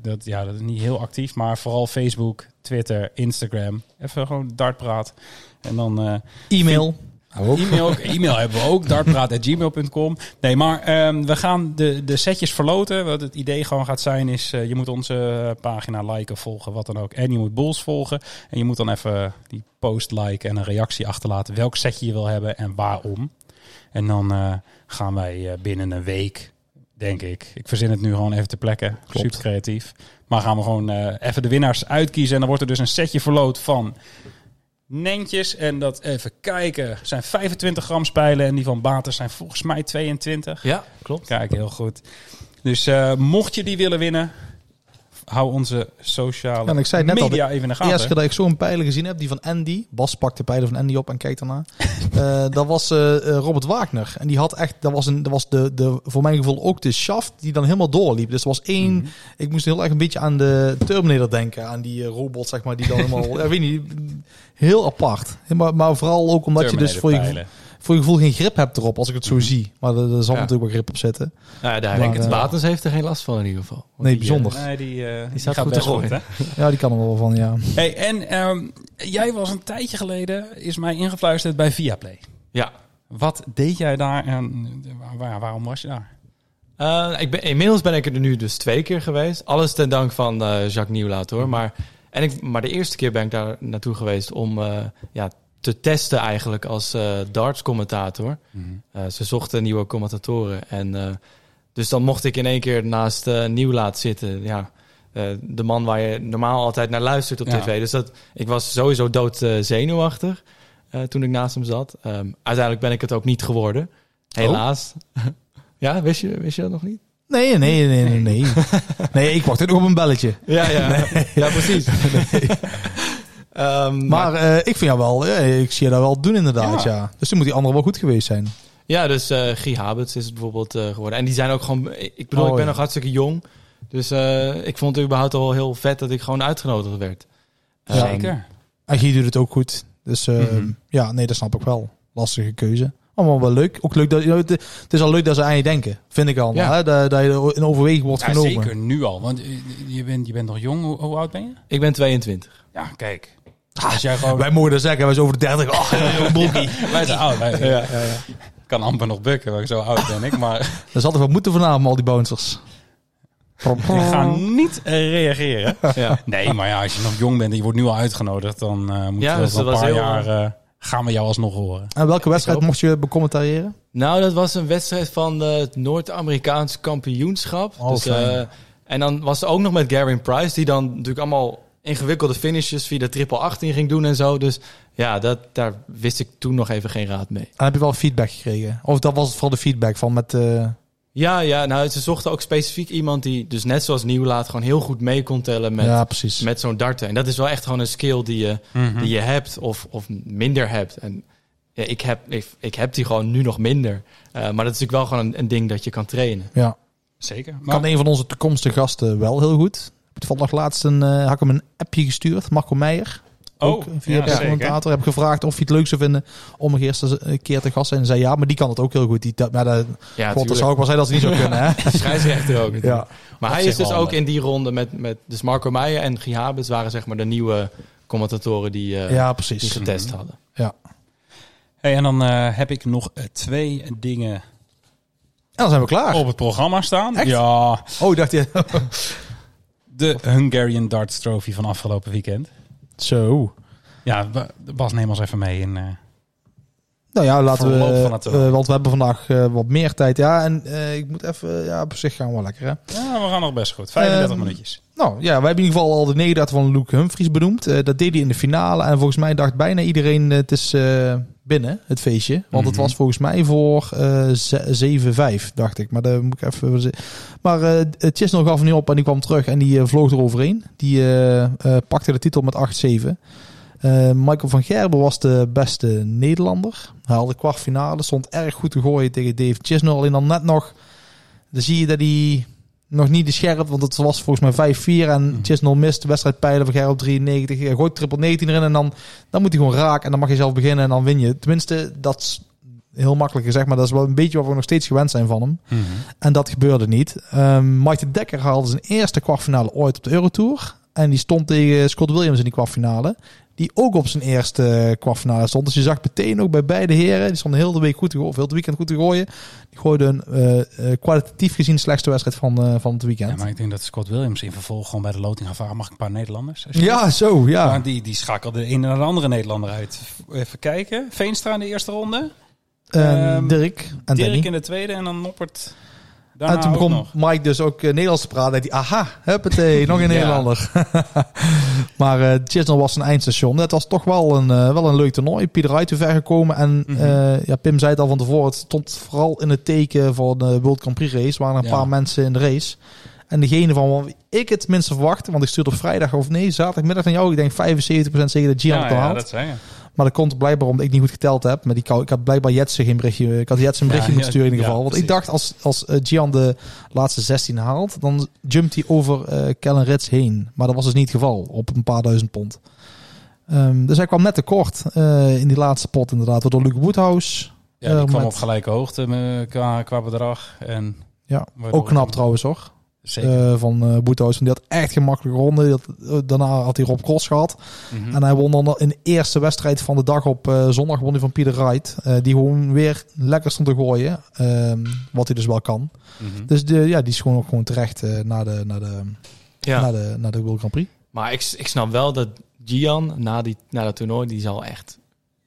dat, ja, dat is niet heel actief, maar vooral Facebook, Twitter, Instagram. Even gewoon dartpraat. En dan eh, E-mail. E-mail, ook, e-mail hebben we ook, dartpraat.gmail.com. Nee, maar ehm, we gaan de, de setjes verloten. Wat het idee gewoon gaat zijn is, eh, je moet onze pagina liken, volgen, wat dan ook. En je moet Bulls volgen. En je moet dan even die post liken en een reactie achterlaten welk setje je wil hebben en waarom. En dan eh, gaan wij eh, binnen een week, denk ik. Ik verzin het nu gewoon even ter plekke. Klopt. Super creatief. Maar gaan we gewoon eh, even de winnaars uitkiezen. En dan wordt er dus een setje verloot van Nentjes. En dat even kijken. zijn 25 gram spijlen. En die van Bates zijn volgens mij 22. Ja, klopt. Kijk, heel goed. Dus mocht je die willen winnen, hou onze sociale Ja, en ik zei het net al, media even in de De gaten. eerste keer dat ik zo'n pijlen gezien heb, die van Andy. Bas pakt de pijlen van Andy op en kijkt daarna. [laughs] Eh, dat was eh, eh, Robert Wagner. En die had echt, dat was, een, dat was de, de, voor mijn gevoel ook de shaft die dan helemaal doorliep. Dus er was één, Mhm. ik moest heel erg een beetje aan de Terminator denken. Aan die robot, zeg maar, die dan [laughs] helemaal, ja, weet niet, heel apart. Maar, maar vooral ook omdat je dus voor je, voor je gevoel geen grip hebt erop, als ik het zo zie. Maar er, er zal Ja. natuurlijk wel grip op zitten. Nou, ja, daar Maar, denk ik het eh, Batens heeft er geen last van in ieder geval. Want Nee, die, bijzonder. Nee, die, eh, die, staat gaat goed te goed, gooien. hè? Ja, die kan er wel van, ja. Hey, en ehm, jij was een tijdje geleden, is mij ingefluisterd bij Viaplay. Ja. Wat deed jij daar en waar, waarom was je daar? Eh, ik ben, inmiddels ben ik er nu dus twee keer geweest. Alles ten dank van eh, Jacques Nieuwlaat hoor. Maar, en ik, maar de eerste keer ben ik daar naartoe geweest om eh, ja, te testen eigenlijk als eh darts-commentator. Eh, ze zochten nieuwe commentatoren. En, eh, dus dan mocht ik in één keer naast eh Nieuwlaat zitten. Ja, de man waar je normaal altijd naar luistert op Ja. tv. Dus dat, ik was sowieso dood zenuwachtig toen ik naast hem zat. Ehm, uiteindelijk ben ik het ook niet geworden. Helaas. [laughs] ja, wist je, wist je dat nog niet? Nee, nee, nee, nee, nee. Nee, [laughs] ik wacht ook op een belletje. Ja, ja, ja precies. [laughs] Ehm, maar, Maar eh, ik vind jou wel, ja, ik zie je dat wel doen inderdaad, Ja. ja. Dus dan moet die andere wel goed geweest zijn. ja, dus eh Guy Habets is het bijvoorbeeld eh, geworden. En die zijn ook gewoon... Ik bedoel, Oh, ik ben ja. nog hartstikke jong. Dus eh, ik vond het überhaupt al heel vet dat ik gewoon uitgenodigd werd. Ja. Ehm, Zeker. En Guy doet het ook goed. Dus eh, Mhm. ja, nee, dat snap ik wel. Lastige keuze. Allemaal wel leuk. Ook leuk dat, het het is al leuk dat ze aan je denken, vind ik al. Ja. Hè? Dat, dat je in overweging wordt Ja, genomen. zeker nu al. Want eh, je bent, je bent nog jong. Hoe, hoe oud ben je? Ik ben 22. Ja, kijk. Als jij gewoon... Wij mogen dat zeggen, wij zijn over de 30. Oh, broekie. [laughs] wij zijn oud. Wij, Ja, ja, Ik kan amper nog bukken, want zo oud ben ik. Maar [laughs] Dat is altijd wat moeten vanavond, al die bouncers. ik ga niet reageren. [laughs] ja. Nee, maar ja, als je nog jong bent en je wordt nu al uitgenodigd... dan eh moet Ja, je dus dat een paar heel, jaar... eh, gaan we jou alsnog horen. En welke wedstrijd mocht je becommentariëren? Nou, dat was een wedstrijd van eh, het Noord-Amerikaans kampioenschap. Oh, dus, eh, en dan was er ook nog met Gavin Price, die dan natuurlijk allemaal ingewikkelde finishes via de triple 18 ging doen en zo. Dus ja, dat, daar wist ik toen nog even geen raad mee. En heb je wel feedback gekregen? Of dat was het vooral de feedback van met... eh, Ja, ja, nou, ze zochten ook specifiek iemand die, dus net zoals Nieuwlaat, gewoon heel goed mee kon tellen met, ja, precies. met zo'n darten. En dat is wel echt gewoon een skill die je, Mhm. die je hebt of, of minder hebt. En ja, ik, heb, ik, ik heb die gewoon nu nog minder. Eh, maar dat is natuurlijk wel gewoon een, een ding dat je kan trainen. ja. Zeker. Kan een van onze toekomstige gasten wel heel goed. Ik heb toevallig laatst een, eh had ik hem een appje gestuurd. Marco Meijer. Ook Oh, via ja, de commentator. Heb ik gevraagd of hij het leuk zou vinden om een eerste een keer te gast zijn. En zei ja, maar die kan het ook heel goed. Die, maar dat, Ja, God, dat zou ook wel zijn dat ze niet zo kunnen. Hè? [laughs] Scheidsrechter ook. natuurlijk. ja. Maar hij is dus ook in die ronde met, met dus Marco Meijer en Guy Habens waren zeg maar de nieuwe commentatoren die, eh, ja, die precies. getest Mhm. hadden. Ja. Hey, en dan eh, heb ik nog twee dingen En dan zijn we klaar. op het programma staan. Echt? Ja, Oh, ik dacht je. [laughs] de Hungarian Darts Trophy van afgelopen weekend. Zo. Ja, Ba- Bas, neem ons even mee in... eh, Nou ja, laten we. Eh, want we hebben vandaag eh, wat meer tijd. Ja, en ik moet even. Ja, op zich gaan we wel lekker. Hè? ja, we gaan nog best goed. 35 Ehm, minuutjes. Nou ja, wij hebben in ieder geval al de nederlaag van Luke Humphries benoemd. Dat deed hij in de finale. En volgens mij dacht bijna iedereen: het is binnen, het feestje. Want het Mhm. was volgens mij voor eh, ze- 7-5, dacht ik. Maar daar moet ik even. Maar eh Chisnell gaf niet op en die kwam terug en die eh, vloog eroverheen. Die eh, eh, pakte de titel met 8-7. Eh, Michael van Gerben was de beste Nederlander. Hij haalde kwartfinale, stond erg goed te gooien tegen Dave Chisnell. Alleen dan net nog, dan zie je dat hij nog niet de scherp, want het was volgens mij 5-4 en Mhm. Chisnell mist de wedstrijd pijlen van op 93. Hij gooit triple 19 erin en dan, dan moet hij gewoon raken en dan mag je zelf beginnen en dan win je. Tenminste, dat is heel makkelijk gezegd, maar dat is wel een beetje wat we nog steeds gewend zijn van hem. Mhm. En dat gebeurde niet. Ehm Mike de Dekker haalde zijn eerste kwartfinale ooit op de Eurotour. En die stond tegen Scott Williams in die kwartfinale. Die ook op zijn eerste kwartfinale stond. Dus je zag meteen ook bij beide heren. Die stonden heel de week goed te gooien. Of heel het weekend goed te gooien. Die gooiden een eh, eh, kwalitatief gezien de slechtste wedstrijd van, eh, van het Ja, weekend. maar ik denk dat Scott Williams in vervolg gewoon bij de loting gaat vragen. Mag ik een paar Nederlanders? Ja, zo, ja. Maar die, die schakelde de een naar de andere Nederlander uit. Even kijken. Veenstra in de eerste ronde. Ehm, Ehm, Dirk en Dirk Danny. in de tweede en dan Noppert daarna En toen begon. Mike dus ook eh, Nederlands te praten. En die, aha, huppatee, [laughs] nog een. Nederlander. [laughs] maar Chisnell was een eindstation. Het was toch wel een, eh, wel een leuk toernooi. Pieter uit ver gekomen. En Mhm. ja, Pim zei het al van tevoren. Het stond vooral in het teken van de World Grand Prix race. Waren een Ja. paar mensen in de race. En degene van wie ik het minste verwachtte. Want ik stuurde op vrijdag of nee, zaterdagmiddag van jou. Ik denk 75% zeker dat Gian Ja, het ja, dat zei je. Maar dat komt blijkbaar omdat ik niet goed geteld heb. Maar die, ik had blijkbaar Jetsen geen berichtje. Ik had Jetsen een berichtje Ja, moeten sturen in ieder geval. Want ik dacht als, als eh, Gian de laatste 16 haalt, dan jumpt hij over eh Kellen Rits heen. Maar dat was dus niet het geval op een paar duizend pond. Ehm, dus hij kwam net tekort eh in die laatste pot inderdaad. Door Luke Woodhouse. Ja, die kwam met- op gelijke hoogte qua, qua bedrag. En Ja, ook knap trouwens hoor. Zeker. Eh, van eh Woodhouse. Die had echt gemakkelijke ronde. Die had, eh, daarna had hij Rob Cross gehad. Mhm. En hij won dan in de eerste wedstrijd van de dag op zondag won hij van Pieter Wright. die gewoon weer lekker stond te gooien. ehm, wat hij dus wel kan. Mhm. Dus de, ja, die is gewoon ook gewoon terecht naar, de, naar, de, Ja. naar, de, naar de World Grand Prix. Maar ik, ik snap wel dat Gian na, die, na dat toernooi, die zal echt...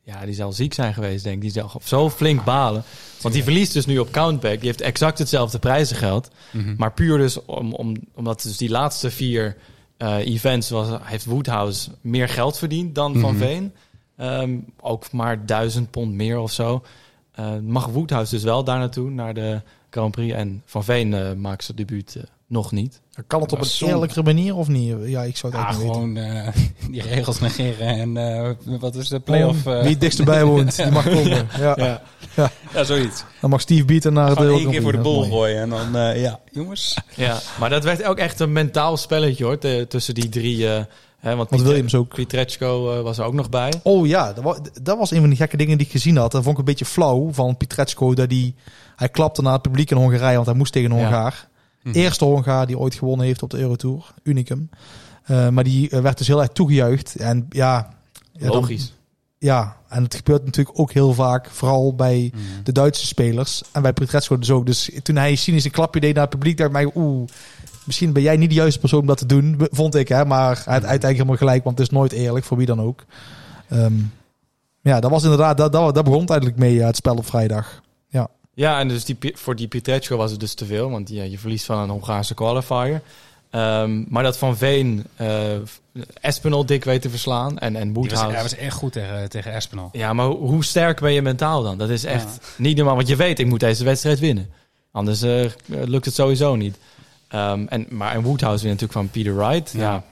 Ja, die zal ziek zijn geweest, denk ik. Die zal zo flink balen. Want die verliest dus nu op Countback. Die heeft exact hetzelfde prijzengeld. Mhm. Maar puur dus om, om, omdat dus die laatste vier eh, events was, heeft Woodhouse meer geld verdiend dan Van Mhm. Veen. Ehm, ook maar duizend pond meer of zo. Eh, mag Woodhouse dus wel daar naartoe, naar de Grand Prix. En Van Veen eh, maakt zijn debuut eh, nog niet. Kan het op Dat een zonde. eerlijkere manier of niet? Ja, ik zou het Ja, niet weten. gewoon eh, [laughs] die regels negeren. En eh, wat is de play-off? Gewoon, eh, Wie het dichtst bij [laughs] woont, die mag komen. Ja. ja, zoiets. Dan mag Steve bieden naar Gewoon World één keer voor de bol gooien. En dan, eh, ja, jongens. Ja, maar dat werd ook echt een mentaal spelletje hoor, te- tussen die drie. eh, hè, want Want Piet- Williams ook. Pietreczko was er ook nog bij. Oh ja, dat was, dat was een van die gekke dingen die ik gezien had. Dat vond ik een beetje flauw van Pietreczko. Dat hij, hij klapte naar het publiek in Hongarije, want hij moest tegen een Ja. Hongaar. Mhm. Eerste Hongaar die ooit gewonnen heeft op de Eurotour. Unicum. Eh, maar die eh, werd dus heel erg toegejuicht. En ja... ja dan- Logisch. ja, en het gebeurt natuurlijk ook heel vaak, vooral bij Mhm. de Duitse spelers. En bij Pietreczko dus ook. Dus toen hij cynisch een klapje deed naar het publiek, dacht ik mij, oeh, misschien ben jij niet de juiste persoon om dat te doen. Vond ik, hè. Maar hij had uiteindelijk helemaal gelijk, want het is nooit eerlijk, voor wie dan ook. Ehm, ja, dat was inderdaad, dat, dat, dat begon het eigenlijk mee, ja, het spel op vrijdag. Ja, en dus die, voor die Pietreczko was het dus te veel, want ja, je verliest van een Hongaarse qualifier. Ehm, maar dat Van Veen eh Espinol dik weet te verslaan en, en Woodhouse. hij was echt goed tegen, tegen Espinal. Ja, maar hoe hoe sterk ben je mentaal dan? Dat is echt niet normaal, want je weet, ik moet deze wedstrijd winnen. Anders eh, lukt het sowieso niet. Ehm, en, maar en Woodhouse weer natuurlijk van Peter Wright. Ja. Ja.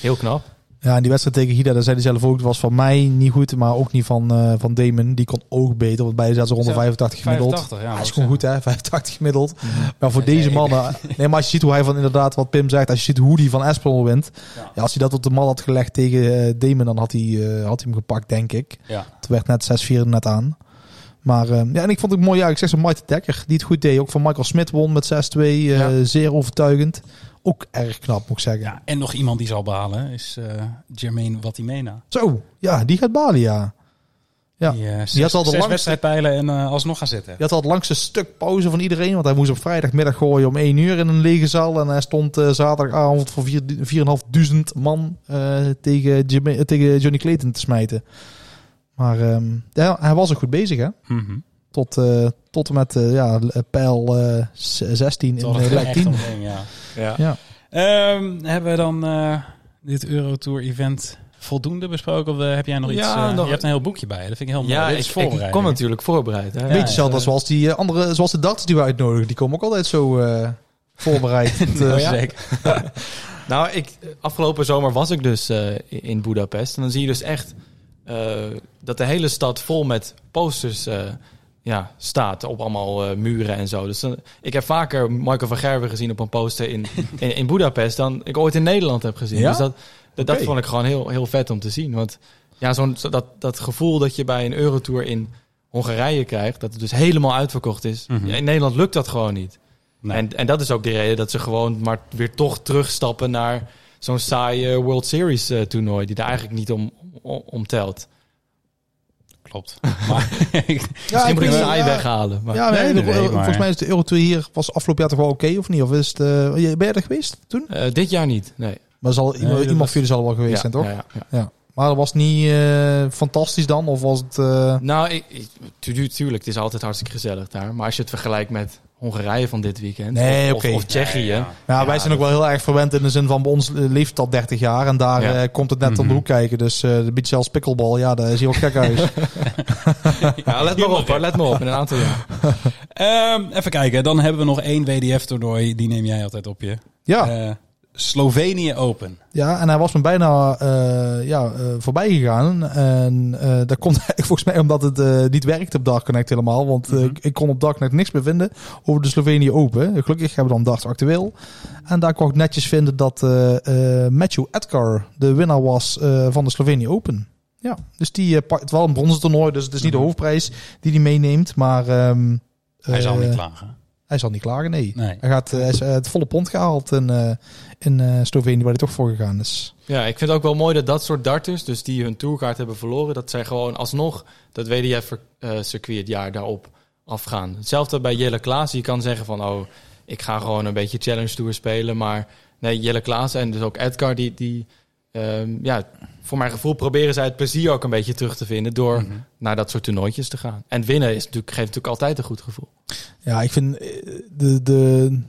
heel knap. Ja, en die wedstrijd tegen Hida, daar zei hij zelf ook, het was van mij niet goed, maar ook niet van, eh, van Damon. Die kon ook beter, want beide zaten rond de Zo, 85 gemiddeld. 85, ja. Hij is gewoon goed, hè? 85 gemiddeld. Maar voor Nee. deze mannen... Nee, maar als je ziet hoe hij van inderdaad, wat Pim zegt, als je ziet hoe die van Espinol wint. Ja. Ja. als hij dat op de man had gelegd tegen eh, Damon, dan had hij, eh, had hij hem gepakt, denk ik. Ja. Het werd net 6-4 er net aan. Maar eh, ja, en ik vond het mooi. Ja, ik zeg zo Mike Dekker, die het goed deed. Ook van Michael Smit won met 6-2. eh, Ja. Zeer overtuigend. Ook erg knap, moet ik zeggen. Ja, en nog iemand die zal behalen is eh Jermaine Watimena. Zo, ja, die gaat balen, ja. Ja. Die, eh, Die had al de langste- wedstrijdpijlen en alsnog gaan zitten. Die had al het langste stuk pauze van iedereen. Want hij moest op vrijdagmiddag gooien om 1 uur in een lege zaal. En hij stond zaterdagavond voor vier- 4.500 man tegen, Jimmy- tegen Johnny Clayton te smijten. Maar ehm, ja, hij was ook goed bezig, hè? Mhm. Tot, eh, tot en met eh, ja, pijl eh, z- 16 in uh, lijn 10. omheen, ja. Ja. Ja. Ehm, hebben we dan eh, dit Eurotour event voldoende besproken? Of heb jij nog iets? Ja, nog- je hebt een heel boekje bij. Dat vind ik heel mooi. Ja, ik, kom natuurlijk voorbereid. Hè? Ja, Beetje hetzelfde ja. zoals die andere, zoals de darts die we uitnodigen. Die komen ook altijd zo eh, voorbereid. [laughs] Ja? zeker. [laughs] Nou, ik, afgelopen zomer was ik dus eh, in Budapest. En dan zie je dus echt dat de hele stad vol met posters eh, ja, staat. Op allemaal eh, muren en zo. Dus dan, ik heb vaker Michael van Gerwen gezien op een poster in, [laughs] in, in Budapest... dan ik ooit in Nederland heb gezien. Ja? Dus dat, dat, vond ik gewoon heel, heel vet om te zien. Want ja, zo'n, zo- dat, dat gevoel dat je bij een Eurotour in Hongarije krijgt... dat het dus helemaal uitverkocht is. Mhm. In Nederland lukt dat gewoon niet. Nee. En, en dat is ook de reden dat ze gewoon maar weer toch terugstappen naar zo'n saaie World Series eh, toernooi. Die daar eigenlijk niet om, om, om telt. Klopt. [laughs] Maar ik- ja, Misschien moet ik saai ja, weghalen. Maar... Ja, Nee, maar- volgens mij is de Eurotour hier was afgelopen jaar toch wel oké of niet? Of is het, eh, je- ben je er geweest toen? Eh, dit jaar niet, nee. Maar zal, iemand, was- van jullie zal er wel geweest Ja, zijn, toch? ja, ja, ja. Maar dat was niet eh, fantastisch dan? Of was het... eh, Nou, ik, ik, tu- tuurlijk, het is altijd hartstikke gezellig daar. Maar als je het vergelijkt met Hongarije van dit weekend... Nee, of, of, of Tsjechië... Ja, Ja, wij zijn ook wel heel erg verwend in de zin van bij ons leeft al 30 jaar en daar Ja. eh, komt het net om de Mhm. hoek kijken. Dus eh een beetje zelfs pikkelbal, ja, daar is hij ook gek uit. [laughs] Ja, let maar op, hoor, let maar op. In een aantal jaar. [laughs] Ehm, even kijken. Dan hebben we nog één WDF-toernooi. Die neem jij altijd op je. ja, Eh, Slovenië Open. ja, en hij was me bijna eh, ja, eh, voorbij gegaan. En eh, dat komt [laughs] eigenlijk volgens mij omdat het niet werkte op Dark Connect helemaal. Want Mhm. ik, ik kon op Dark Connect niks meer vinden over de Slovenië Open. Gelukkig hebben we dan Darts actueel. En daar kon ik netjes vinden dat Matthew Edgar de winnaar was van de Slovenië Open. Ja, dus die pakt wel een bronzen toernooi. Dus het is niet de Mhm. hoofdprijs die hij meeneemt. Maar ehm, Hij zal niet klagen. Hij zal niet klagen, nee. Nee. Hij, gaat, eh, hij is eh, het volle pond gehaald in, eh, in eh, Slovenië, waar hij toch voor gegaan is. Ja, ik vind het ook wel mooi dat dat soort darters, dus die hun tourkaart hebben verloren, dat zij gewoon alsnog dat WDF-circuit het jaar daarop afgaan. Hetzelfde bij Jelle Klaas. Je kan zeggen van, oh, ik ga gewoon een beetje Challenge Tour spelen. Maar nee, Jelle Klaas en dus ook Edgar, die, die ehm, ja, voor mijn gevoel proberen zij het plezier ook een beetje terug te vinden door Mhm. naar dat soort toernooitjes te gaan. En winnen is natuurlijk, geeft natuurlijk altijd een goed gevoel. Ja, ik vind eh, de, de,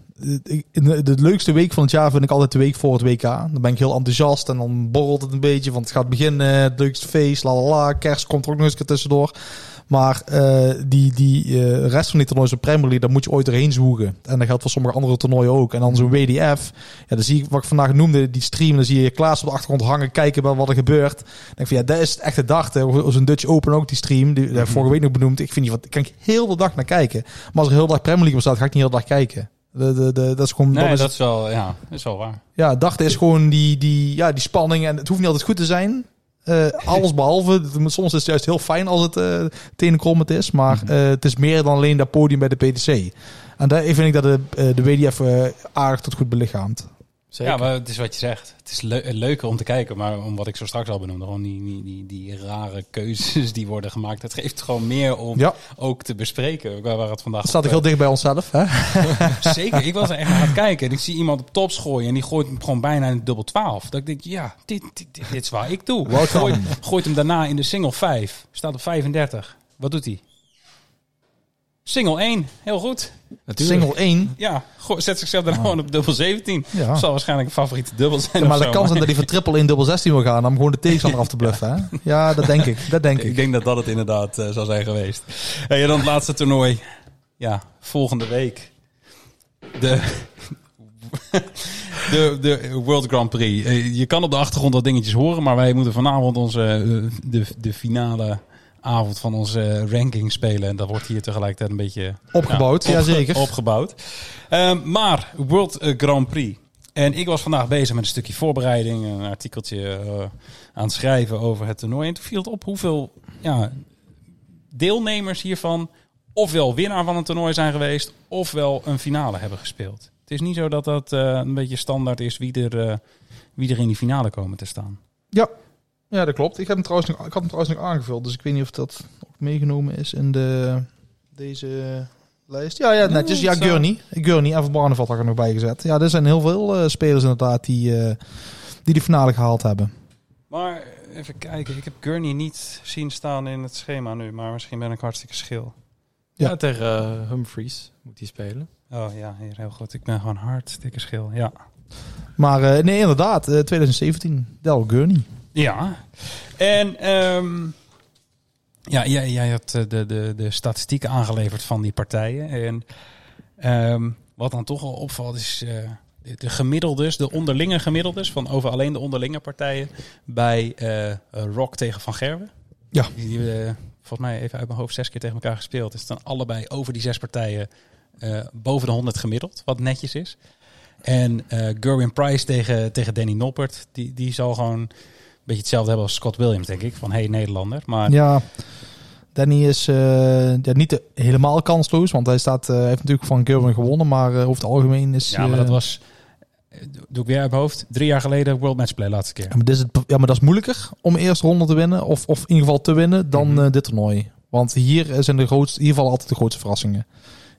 de, leukste week van het jaar vind ik altijd de week voor het WK. Dan ben ik heel enthousiast en dan borrelt het een beetje, want het gaat beginnen, het leukste feest, la la la, kerst komt er ook nog eens tussendoor. Maar eh, die, die eh, rest van die toernooien, zo'n Premier League, daar moet je ooit doorheen zwoegen. En dat geldt voor sommige andere toernooien ook. En dan zo'n WDF, ja, dan zie ik wat ik vandaag noemde, die stream, dan zie je Klaas op de achtergrond hangen, kijken bij wat er gebeurt. Dan denk ik van ja, dat is het echte dag. Zo'n Dutch Open ook, die stream, die daar vorige week nog benoemd. Ik vind die wat, kan ik heel de dag naar kijken. Maar als er heel de dag Premier League op staat, ga ik niet heel de dag kijken. De, de, de, dat is gewoon, Nee, is dat is wel, ja, is wel waar. ja, dachten is gewoon die, die, ja, die spanning. En het hoeft niet altijd goed te zijn. Eh, alles behalve. Soms is het juist heel fijn als het uh, tenenkrommend is. Maar Mhm. eh, het is meer dan alleen dat podium bij de PTC. En daar vind ik dat de, de WDF aardig tot goed belichaamt. Zeker. Ja, maar het is wat je zegt. Het is leu- leuker om te kijken, maar om wat ik zo straks al benoemde, gewoon die, die, die, die rare keuzes die worden gemaakt. Het geeft gewoon meer om Ja, ook te bespreken. Waar, waar het vandaag staat op, heel dicht bij onszelf. Hè? eh, [laughs] Zeker, ik was er echt aan het kijken. En ik zie iemand op tops gooien en die gooit hem gewoon bijna in de dubbel 12. Dat ik denk, ja, dit, dit, dit, dit is waar ik doe. Gooit, gooit hem daarna in de single 5. Staat op 35. Wat doet hij? Single 1, heel goed. Natuurlijk. Single 1. Ja, zet zichzelf dan gewoon op dubbel 17. Ja. Zal waarschijnlijk een favoriete dubbel zijn. maar de kans is dat hij voor triple in dubbel 16 wil gaan. Om gewoon de tegenstander af te bluffen. Hè? [laughs] Ja, dat denk ik. Dat denk Ik ik. denk dat dat het inderdaad eh, zou zijn geweest. Hey, en dan het laatste toernooi. Ja, volgende week. de, [laughs] de, de World Grand Prix. Eh, Je kan op de achtergrond wat dingetjes horen, maar wij moeten vanavond onze, eh, de, de finale avond van onze ranking spelen. En dat wordt hier tegelijkertijd een beetje Opgebouwd, ja, zeker. Opgebouwd. Ehm, maar World eh, Grand Prix. En ik was vandaag bezig met een stukje voorbereiding, een artikeltje eh, aan het schrijven over het toernooi. En toen viel het op hoeveel ja, deelnemers hiervan ofwel winnaar van een toernooi zijn geweest, ofwel een finale hebben gespeeld. Het is niet zo dat dat eh, een beetje standaard is wie er, wie er in die finale komen te staan. Ja. Ja, dat klopt. Ik, heb hem trouwens nog, ik had hem trouwens nog aangevuld, dus ik weet niet of dat ook meegenomen is in de, deze lijst. Ja, ja, netjes. Ja. Gurney. Gurney en Van Barneveld had ik er nog bij gezet. Ja, er zijn heel veel eh, spelers inderdaad die, eh, die de finale gehaald hebben. Maar even kijken, ik heb Gurney niet zien staan in het schema nu, maar misschien ben ik hartstikke schil. Ja. Ja, tegen eh, Humphries moet hij spelen. Oh ja, hier heel goed. Ik ben gewoon hartstikke schil. Ja. Maar eh, nee, inderdaad, eh, 2017. Del Gurney. Ja. En ehm, ja, jij, jij had eh, de, de, de statistieken aangeleverd van die partijen. En ehm, wat dan toch wel opvalt is eh, de, de gemiddeldes, de onderlinge gemiddeldes van over alleen de onderlinge partijen bij eh, Rock tegen Van Gerwen. Ja. Die eh, volgens mij even uit mijn hoofd zes keer tegen elkaar gespeeld. Is dan allebei over die zes partijen boven de 100 gemiddeld, wat netjes is. En Gerwin Price tegen, tegen Danny Noppert, die, die zal gewoon beetje hetzelfde hebben als Scott Williams, denk ik. Van hey Nederlander. Maar Ja, Danny is eh, ja, niet helemaal kansloos, want hij staat, eh, heeft natuurlijk van Gurwen gewonnen, maar eh, over het algemeen is... ja, maar dat was, doe ik weer uit mijn hoofd, drie jaar geleden World Matchplay laatste keer. Ja, maar, dit is het, ja, maar dat is moeilijker om eerste ronde te winnen, of, of in ieder geval te winnen, dan Mhm. dit toernooi. Want hier zijn de grootste, in ieder geval altijd de grootste verrassingen.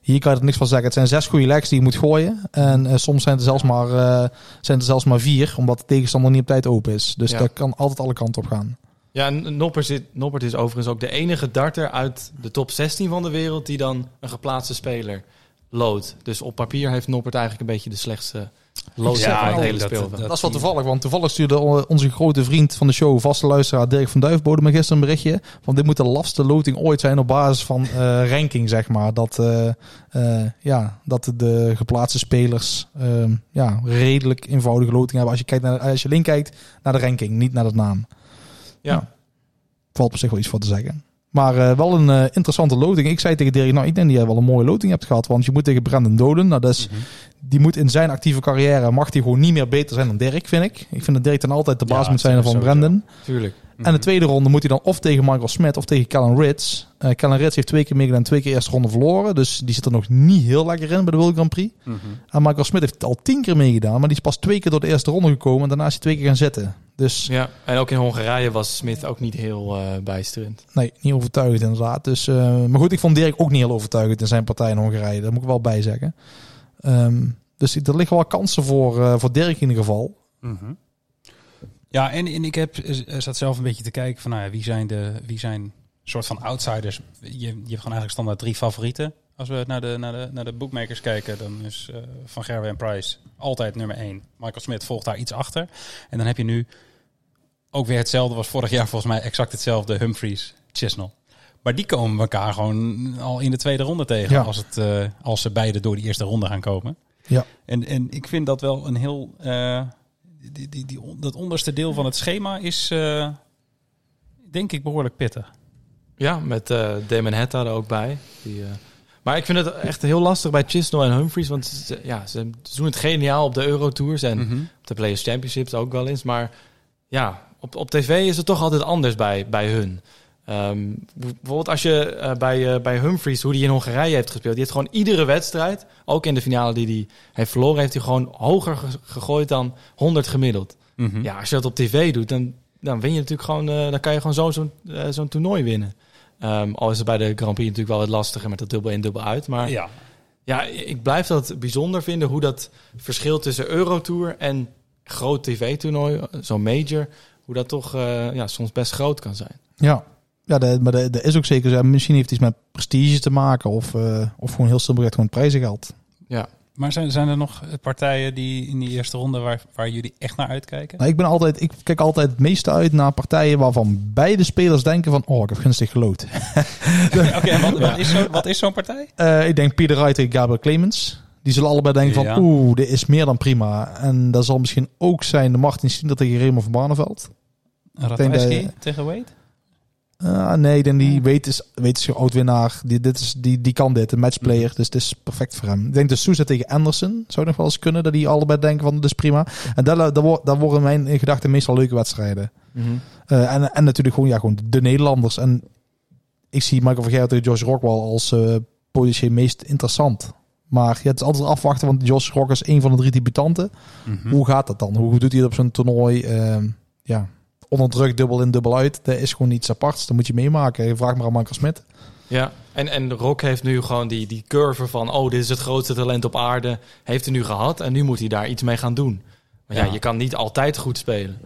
Hier kan je er niks van zeggen. Het zijn zes goede legs die je moet gooien. En eh, soms zijn er, zelfs maar, eh, zijn er zelfs maar vier, omdat de tegenstander niet op tijd open is. Dus Ja. dat kan altijd alle kanten op gaan. Ja, Noppert, zit, Noppert is overigens ook de enige darter uit de top 16 van de wereld die dan een geplaatste speler loodt. Dus op papier heeft Noppert eigenlijk een beetje de slechtste lood Ja, van ik hele dat- dat- Dat is wel toevallig, want toevallig stuurde onze grote vriend van de show, vaste luisteraar Dirk van Duifbode, me gisteren een berichtje. Want dit moet de lastigste loting ooit zijn op basis van eh, [laughs] ranking, zeg maar. Dat, eh, eh, ja, dat de geplaatste spelers ehm, ja, redelijk eenvoudige loting hebben. Als je, kijkt naar, als je alleen kijkt naar de ranking, niet naar de naam. Ja. Valt op zich wel iets voor te zeggen. Maar eh, wel een interessante loting. Ik zei tegen Dirk, nou ik denk dat jij wel een mooie loting hebt gehad. Want je moet tegen Brandon Dolan. Nou, dat is, die moet in zijn actieve carrière, mag die gewoon niet meer beter zijn dan Dirk, vind ik. Ik vind dat Dirk dan altijd de baas Ja, moet zijn van. Brandon. Tuurlijk. Mhm. En de tweede ronde moet hij dan of tegen Michael Smith of tegen Callan Ritz. Eh Callan Ritz heeft twee keer meegedaan, twee keer eerste ronde verloren. Dus die zit er nog niet heel lekker in bij de World Grand Prix. Mhm. En Michael Smith heeft al tien keer meegedaan, maar die is pas twee keer door de eerste ronde gekomen. En daarna is hij twee keer gaan zitten. Dus Ja, en ook in Hongarije was Smith ook niet heel eh bijsterend. nee, niet overtuigend inderdaad. Dus, eh, maar goed, ik vond Dirk ook niet heel overtuigend in zijn partij in Hongarije. Daar moet ik wel bij zeggen. Ehm, dus er liggen wel kansen voor, eh, voor Dirk in ieder geval. Mhm. Ja, en, en ik heb, eh, zat zelf een beetje te kijken van nou ja, wie zijn de wie zijn soort van outsiders. Je, je hebt gewoon eigenlijk standaard drie favorieten. Als we naar de, naar de, naar de bookmakers kijken, dan is eh, Van Gerwen en Price altijd nummer één. Michael Smith volgt daar iets achter. En dan heb je nu ook weer hetzelfde, was vorig jaar volgens mij exact hetzelfde, Humphries, Chisnell. Maar die komen elkaar gewoon al in de tweede ronde tegen, Ja. als, het, eh, als ze beide door die eerste ronde gaan komen. Ja. En, en ik vind dat wel een heel. eh, die, die, die, dat onderste deel van het schema is. eh, denk ik behoorlijk pittig. Ja, met eh Damon Hetta er ook bij. Die, eh, maar ik vind het echt heel lastig bij Chisnell en Humphries. Want ze, ja, ze doen het geniaal op de Eurotours en Mhm. op de Players Championships ook wel eens. Maar ja, op, op tv is het toch altijd anders bij, bij hun. Ehm, bijvoorbeeld als je eh, bij, eh, bij Humphries, hoe die in Hongarije heeft gespeeld. Die heeft gewoon iedere wedstrijd, ook in de finale die hij heeft verloren, heeft hij gewoon hoger ge- gegooid dan 100 gemiddeld. Mhm. Ja, als je dat op tv doet, dan, dan win je natuurlijk gewoon, eh, dan kan je gewoon zo- zo'n eh, zo'n toernooi winnen. Ehm, al is het bij de Grand Prix natuurlijk wel wat lastiger met dat dubbel in, dubbel uit. Maar ja. ja. ik blijf dat bijzonder vinden hoe dat verschil tussen Eurotour en groot tv-toernooi, zo'n major, hoe dat toch eh, ja, soms best groot kan zijn. Ja, ja de, maar dat is ook zeker zo. Misschien heeft het iets met prestige te maken of, eh, of gewoon heel simpelweg gewoon prijzengeld. Ja, Maar zijn, zijn er nog partijen die in die eerste ronde waar, waar jullie echt naar uitkijken? Nou, ik, ben altijd, ik kijk altijd het meeste uit naar partijen waarvan beide spelers denken van... Oh, ik heb gunstig geloot. [laughs] Oké, en wat, wat is zo- wat is zo'n partij? Eh, ik denk Peter Wright tegen Gabriel Clemens. Die zullen allebei denken van, Ja. oeh, dit is meer dan prima. En dat zal misschien ook zijn de Martin Schindler tegen Raymond van Barneveld. Ratajski tegen Wade? Ah, nee, denk die weet is, weet is oud-winnaar. Die, dit is, die, die kan dit, een matchplayer. Dus het is perfect voor hem. Ik denk de Sousa tegen Anderson zou nog wel eens kunnen. Dat die allebei denken van, dit is prima. En dat, dat, wordt- dat worden mijn gedachten meestal leuke wedstrijden. Mhm. Eh, en, en natuurlijk gewoon, ja, gewoon de Nederlanders. En ik zie Michael van Gerwen tegen Josh Rockwell als eh potentieel meest interessant. Maar ja, het is altijd afwachten, want Josh Rock is een van de drie debutanten. Mhm. Hoe gaat dat dan? Hoe doet hij het op zo'n toernooi? Ehm, ja, onder druk, dubbel in, dubbel uit. Dat is gewoon iets aparts. Dat moet je meemaken. Vraag maar aan Michael Smit. Ja, en, en Rock heeft nu gewoon die, die curve van... oh, dit is het grootste talent op aarde. Heeft hij nu gehad en nu moet hij daar iets mee gaan doen. Maar ja, Ja. je kan niet altijd goed spelen.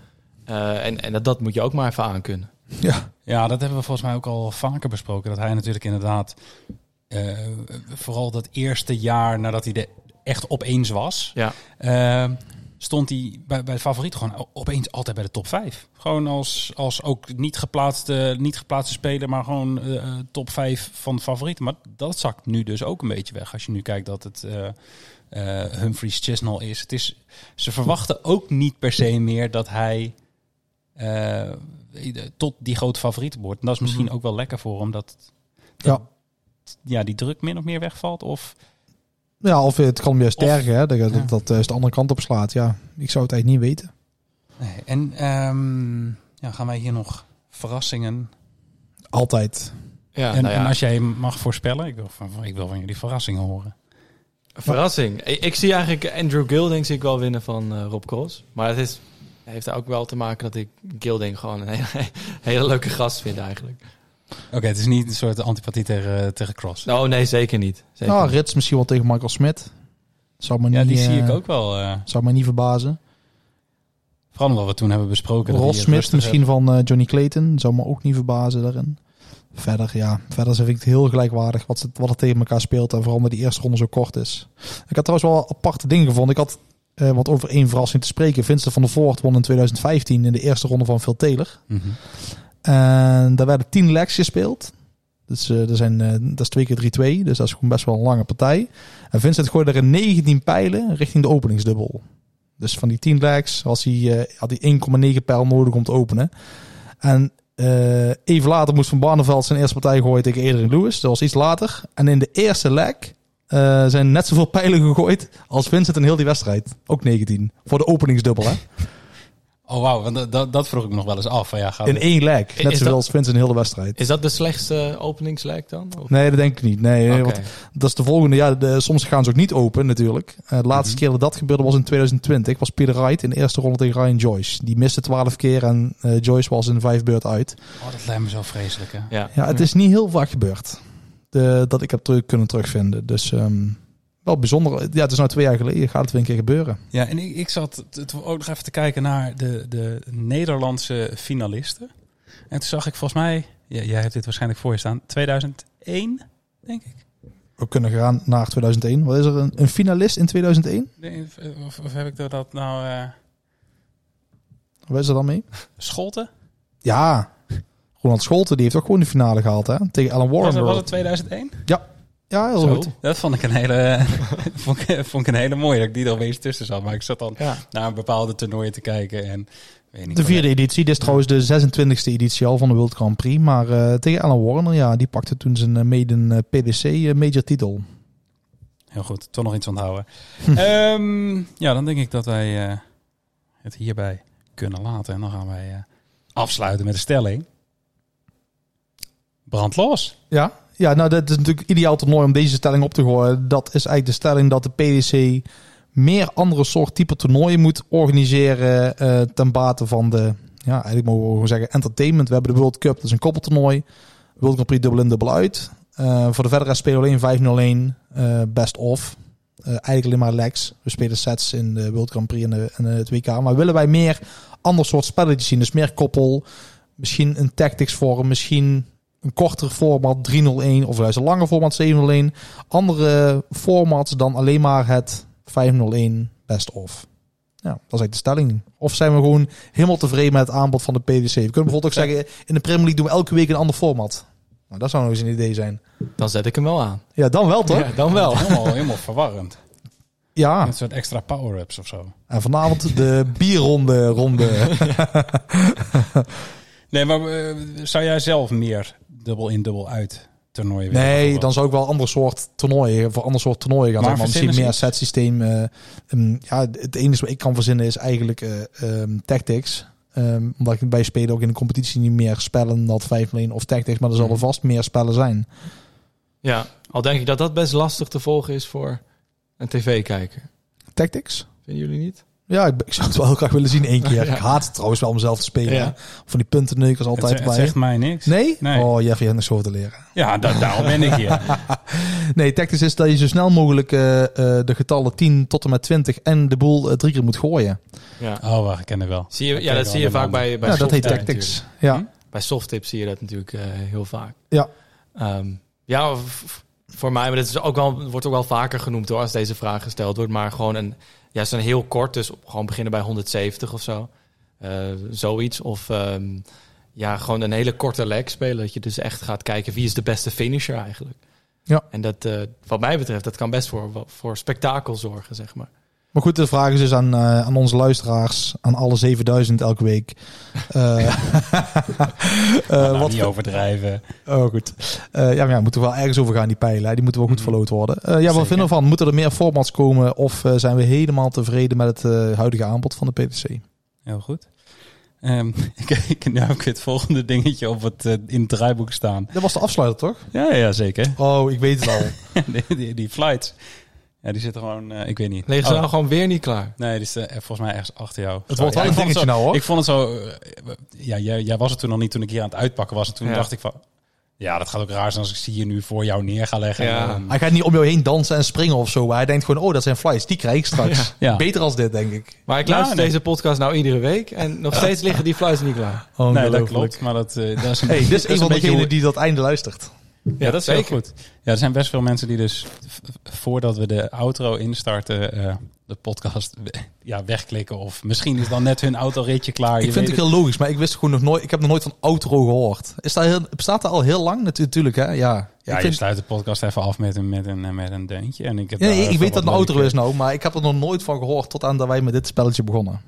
Eh, en en dat, dat moet je ook maar even aankunnen. Ja, Ja, dat hebben we volgens mij ook al vaker besproken. Dat hij natuurlijk inderdaad, eh, vooral dat eerste jaar nadat hij er echt opeens was, Ja, eh, stond hij bij, bij de favoriet gewoon opeens altijd bij de top 5. Gewoon als, als ook niet geplaatste, niet geplaatste speler, maar gewoon eh, eh, top 5 van de favorieten. Maar dat zakt nu dus ook een beetje weg. Als je nu kijkt dat het eh, Humphries Chisnell is. Het is. Ze verwachten ook niet per se meer dat hij tot die grote favoriet wordt. En dat is misschien Mhm. ook wel lekker voor hem. Dat, Ja. ja, die druk min of meer wegvalt. Of ja of het kan hem juist. Hè? Dat, Ja. dat, dat eh, is de andere kant op slaat. Ja, ik zou het eigenlijk niet weten. Nee, en ehm, ja, gaan wij hier nog verrassingen? Altijd. ja, en, nou ja. en als jij mag voorspellen, ik wil van, ik wil van jullie verrassingen horen. Verrassing. Ik, ik zie eigenlijk Andrew Gilding zie ik wel winnen van eh, Rob Cross. Maar het is, heeft daar ook wel te maken dat ik Gilding gewoon een [laughs] hele, hele leuke gast vind eigenlijk. Oké, het is niet een soort antipathie tegen, tegen Cross. Oh nee, zeker niet. Zeker Nou. Rits misschien wel tegen Michael Smit. Zou me ja, niet, die zie eh, ik ook wel. eh, Zou me niet verbazen. vooral omdat we toen hebben besproken. Ross Smith misschien van eh, Johnny Clayton. Zou me ook niet verbazen daarin. Verder, ja. Verder vind ik het heel gelijkwaardig wat, ze, wat er tegen elkaar speelt. En vooral omdat die eerste ronde zo kort is. Ik had trouwens wel aparte dingen gevonden. Ik had, eh wat over één verrassing te spreken. Vincent van der Voort won in 2015 in de eerste ronde van Phil Taylor. Mhm. En daar werden 10 legs gespeeld. Dus eh, er zijn, eh, dat is twee keer 3-2. Dus dat is gewoon best wel een lange partij. En Vincent gooide er in 19 pijlen richting de openingsdubbel. Dus van die 10 legs was hij, eh, had hij 1,9 pijl nodig om te openen. En even later moest Van Barneveld zijn eerste partij gooien tegen Adrian Lewis. Dat was iets later. En in de eerste leg zijn net zoveel pijlen gegooid als Vincent in heel die wedstrijd. Ook 19. Voor de openingsdubbel, hè? [laughs] Oh wauw, want dat, dat, dat vroeg ik me nog wel eens af. Van, ja, gaat In het- één leg. Net Is zoveel dat- als Vincent in heel de wedstrijd. Is dat de slechtste openingsleg dan? Of? Nee, dat denk ik niet. Nee, want dat is de volgende. Ja, de, soms gaan ze ook niet open natuurlijk. Eh, de laatste Mhm. keer dat dat gebeurde was in 2020. Was Peter Wright in de eerste ronde tegen Ryan Joyce. Die miste 12 keer en eh, Joyce was in vijf beurt uit. Oh, dat lijkt me zo vreselijk, hè? Ja. Ja, het is niet heel vaak gebeurd. De, dat ik heb terug kunnen terugvinden. Dus ehm, wel bijzonder. Ja, het is nou twee jaar geleden. Gaat het weer een keer gebeuren. Ja, en ik, ik zat ook nog even te kijken naar de, de Nederlandse finalisten. En toen zag ik volgens mij, ja, jij hebt dit waarschijnlijk voor je staan, 2001, denk ik. We kunnen gaan naar 2001. Wat is er? Een, een finalist in 2001? Nee, Of, of heb ik dat nou eh Wat is er dan mee? Scholten? Ja, Ronald Scholten. Die heeft ook gewoon de finale gehaald. Hè? Tegen Alan Was, Warren. het- was het 2001? Ja, heel Zo, goed. Dat vond ik een hele, [laughs] vond ik, vond ik een hele mooie dat ik die er opeens tussen zat. Maar ik zat dan Ja. naar een bepaalde toernooien te kijken en weet niet. De vierde editie. Dit is trouwens de 26e editie al van de World Grand Prix. Maar eh, tegen Alan Warner, ja, die pakte toen zijn eh, maiden eh, PDC major titel. Heel goed, toch nog iets onthouden. [laughs] Ehm, ja, dan denk ik dat wij eh, het hierbij kunnen laten. En dan gaan wij eh, afsluiten met de stelling. Brand los. Ja, ja nou dat is natuurlijk ideaal toernooi om deze stelling op te gooien. Dat is eigenlijk de stelling dat de PDC meer andere soort type toernooien moet organiseren eh, ten bate van de, ja, eigenlijk mogen we zeggen entertainment. We hebben de World Cup, dat is een koppeltoernooi. World Grand Prix dubbel in, dubbel uit. Eh, voor de verdere spelen we alleen 501 eh best of. Eigenlijk alleen maar legs. We spelen sets in de World Grand Prix en, de, en het WK. Maar willen wij meer ander soort spelletjes zien? Dus meer koppel, misschien een tactics vorm, misschien een korter format 301 of juist een lange format 701. Andere formats dan alleen maar het 501 best of. Ja, dat is eigenlijk de stelling. Of zijn we gewoon helemaal tevreden met het aanbod van de PDC? We kunnen bijvoorbeeld ook zeggen, in de Premier League doen we elke week een ander format. Nou, dat zou nog eens een idee zijn. Dan zet ik hem wel aan. Ja, dan wel toch? Ja, dan wel. Helemaal, helemaal verwarrend. Ja, Een soort extra power-ups of zo. en vanavond de bierronde ronde. [laughs] Nee, maar eh, zou jij zelf meer dubbel in, dubbel uit toernooien? Nee, dan zou ik wel ander soort toernooien, voor ander soort toernooien gaan. Maar misschien meer set systeem. eh, ehm, ja, het enige wat ik kan verzinnen is eigenlijk eh, ehm, tactics. Ehm, omdat ik bij spelen ook in de competitie niet meer spellen dan 5 lane of tactics. Maar er zullen Mhm. vast meer spellen zijn. Ja, al denk ik dat dat best lastig te volgen is voor een tv-kijker. Tactics? Vinden jullie niet? Ja, ik, ik zou het wel heel graag willen zien één keer. [laughs] Ja. Ik haat het trouwens wel om zelf te spelen. Ja. Van die puntenneukers altijd het bij. zegt mij niks. Nee? Nee. Oh, Jeffrey, je hebt nog zoveel te leren. Ja, da daarom ben ik hier. [laughs] Nee, tactics is dat je zo snel mogelijk eh, eh, de getallen 10 tot en met 20 en de boel eh, drie keer moet gooien. Ja. Oh, wacht, ik ken het wel. Zie je, Dat ja, dat zie je vaak bij, bij ja, dat heet tactics. Ja. Bij softtip zie je dat natuurlijk eh, heel vaak. Ja. Ehm, ja, voor mij, maar dit is ook wel, wordt ook wel vaker genoemd hoor, als deze vraag gesteld wordt. Maar gewoon een, juist een heel kort, dus gewoon beginnen bij 170 of zo. Eh, zoiets. Of ehm, ja, gewoon een hele korte leg spelen. Dat je dus echt gaat kijken wie is de beste finisher eigenlijk. Ja. En dat, eh, wat mij betreft, dat kan best voor, voor spektakel zorgen, zeg maar. Maar goed, de vraag is dus aan, eh, aan onze luisteraars, aan alle 7000 elke week. Eh, [laughs] [laughs] Nou, wat niet overdrijven. Oh, goed. Ja, maar ja, moeten we wel ergens over gaan, die pijlen. hè. Die moeten wel goed Mhm. verloot worden. Ja, wat Zeker. vinden we van? Moeten er meer formats komen? Of zijn we helemaal tevreden met het huidige aanbod van de PTC? Heel goed. [laughs] Ik, ik, nu heb ik het volgende dingetje op het, in het draaiboek staan. Dat was de afsluiter, toch? Ja, ja, zeker. Oh, ik weet het al. die, die, die flights. Ja, die zitten gewoon, eh, ik weet niet. Liggen ze Oh, nou gewoon weer niet klaar? Nee, die is eh, volgens mij ergens achter jou. Het wordt wel ja, een het dingetje zo- nou, hoor. Ik vond het zo... eh, ja, jij, jij was er toen nog niet toen ik hier aan het uitpakken was. En toen Ja. dacht ik van... Ja, dat gaat ook raar zijn als ik ze hier nu voor jou neer ga leggen. Ja. En dan- Hij gaat niet om jou heen dansen en springen of zo. Maar hij denkt gewoon, oh, dat zijn flights. Die krijg ik straks. Ja. Beter als dit, denk ik. Maar ik Ja, luister nee. deze podcast nou iedere week en nog steeds liggen die fluits niet klaar. [laughs] nee, dat klopt. Maar dat, eh, dat is een, Hey, dit is dat een van beetje degenen die dat einde luistert. Ja, dat is heel goed. Ja, er zijn best veel mensen die dus voordat we de outro instarten, eh, de podcast ja, wegklikken. Of misschien is dan net hun autoritje klaar. Ik Je vind het heel logisch, maar ik wist gewoon nog nooit. Ik heb nog nooit van outro gehoord. Is dat heel, bestaat dat al heel lang? Natu- Natuurlijk, hè? Ja. Ja, ik je vind, sluit de podcast even af met een, met een, met een deuntje. En ik, heb nee, daar ik weet dat een outro is nou, maar ik heb er nog nooit van gehoord tot aan dat wij met dit spelletje begonnen.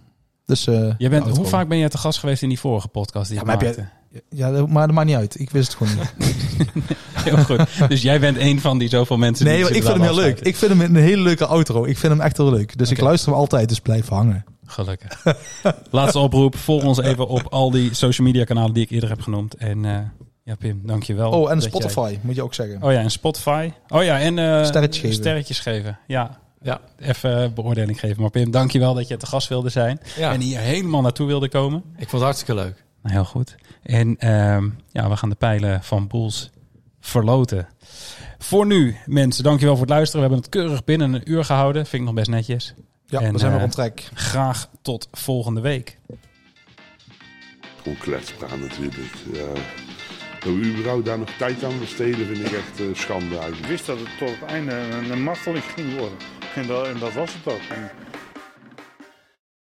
Dus, eh, Je bent, hoe vaak ben je te gast geweest in die vorige podcast die Ja, je maar heb maakte? Ja, dat- maar dat maakt niet uit. Ik wist het gewoon niet. [laughs] Heel goed. Dus jij bent een van die zoveel mensen Nee, die maar ik vind hem heel leuk. Ik vind hem een hele leuke outro. Ik vind hem echt heel leuk. Dus ik luister hem altijd, dus blijf hangen. Gelukkig. [laughs] Laatste oproep. Volg ons even op al die social media kanalen die ik eerder heb genoemd. En eh, ja, Pim, dankjewel. Oh, en Spotify, moet je ook zeggen. Oh ja, en Spotify. Oh ja, en eh, Sterretjes geven. sterretjes geven. Ja, Ja. even beoordeling geven. Maar Pim, dankjewel dat je te gast wilde zijn. Ja, En hier helemaal naartoe wilde komen. ik vond het hartstikke leuk. Nou, heel goed. En ehm, ja, we gaan de pijlen van Boels verloten. Voor nu, mensen, dankjewel voor het luisteren. We hebben het keurig binnen een uur gehouden. Vind ik nog best netjes. Ja, En, we zijn weer on track. Graag tot volgende week. Gewoon kletspraat natuurlijk. Ja. Dat we überhaupt daar nog tijd aan besteden vind ik echt eh, schande Ik wist dat het tot het einde een, een marteling ging worden. En dat, en dat was het ook. En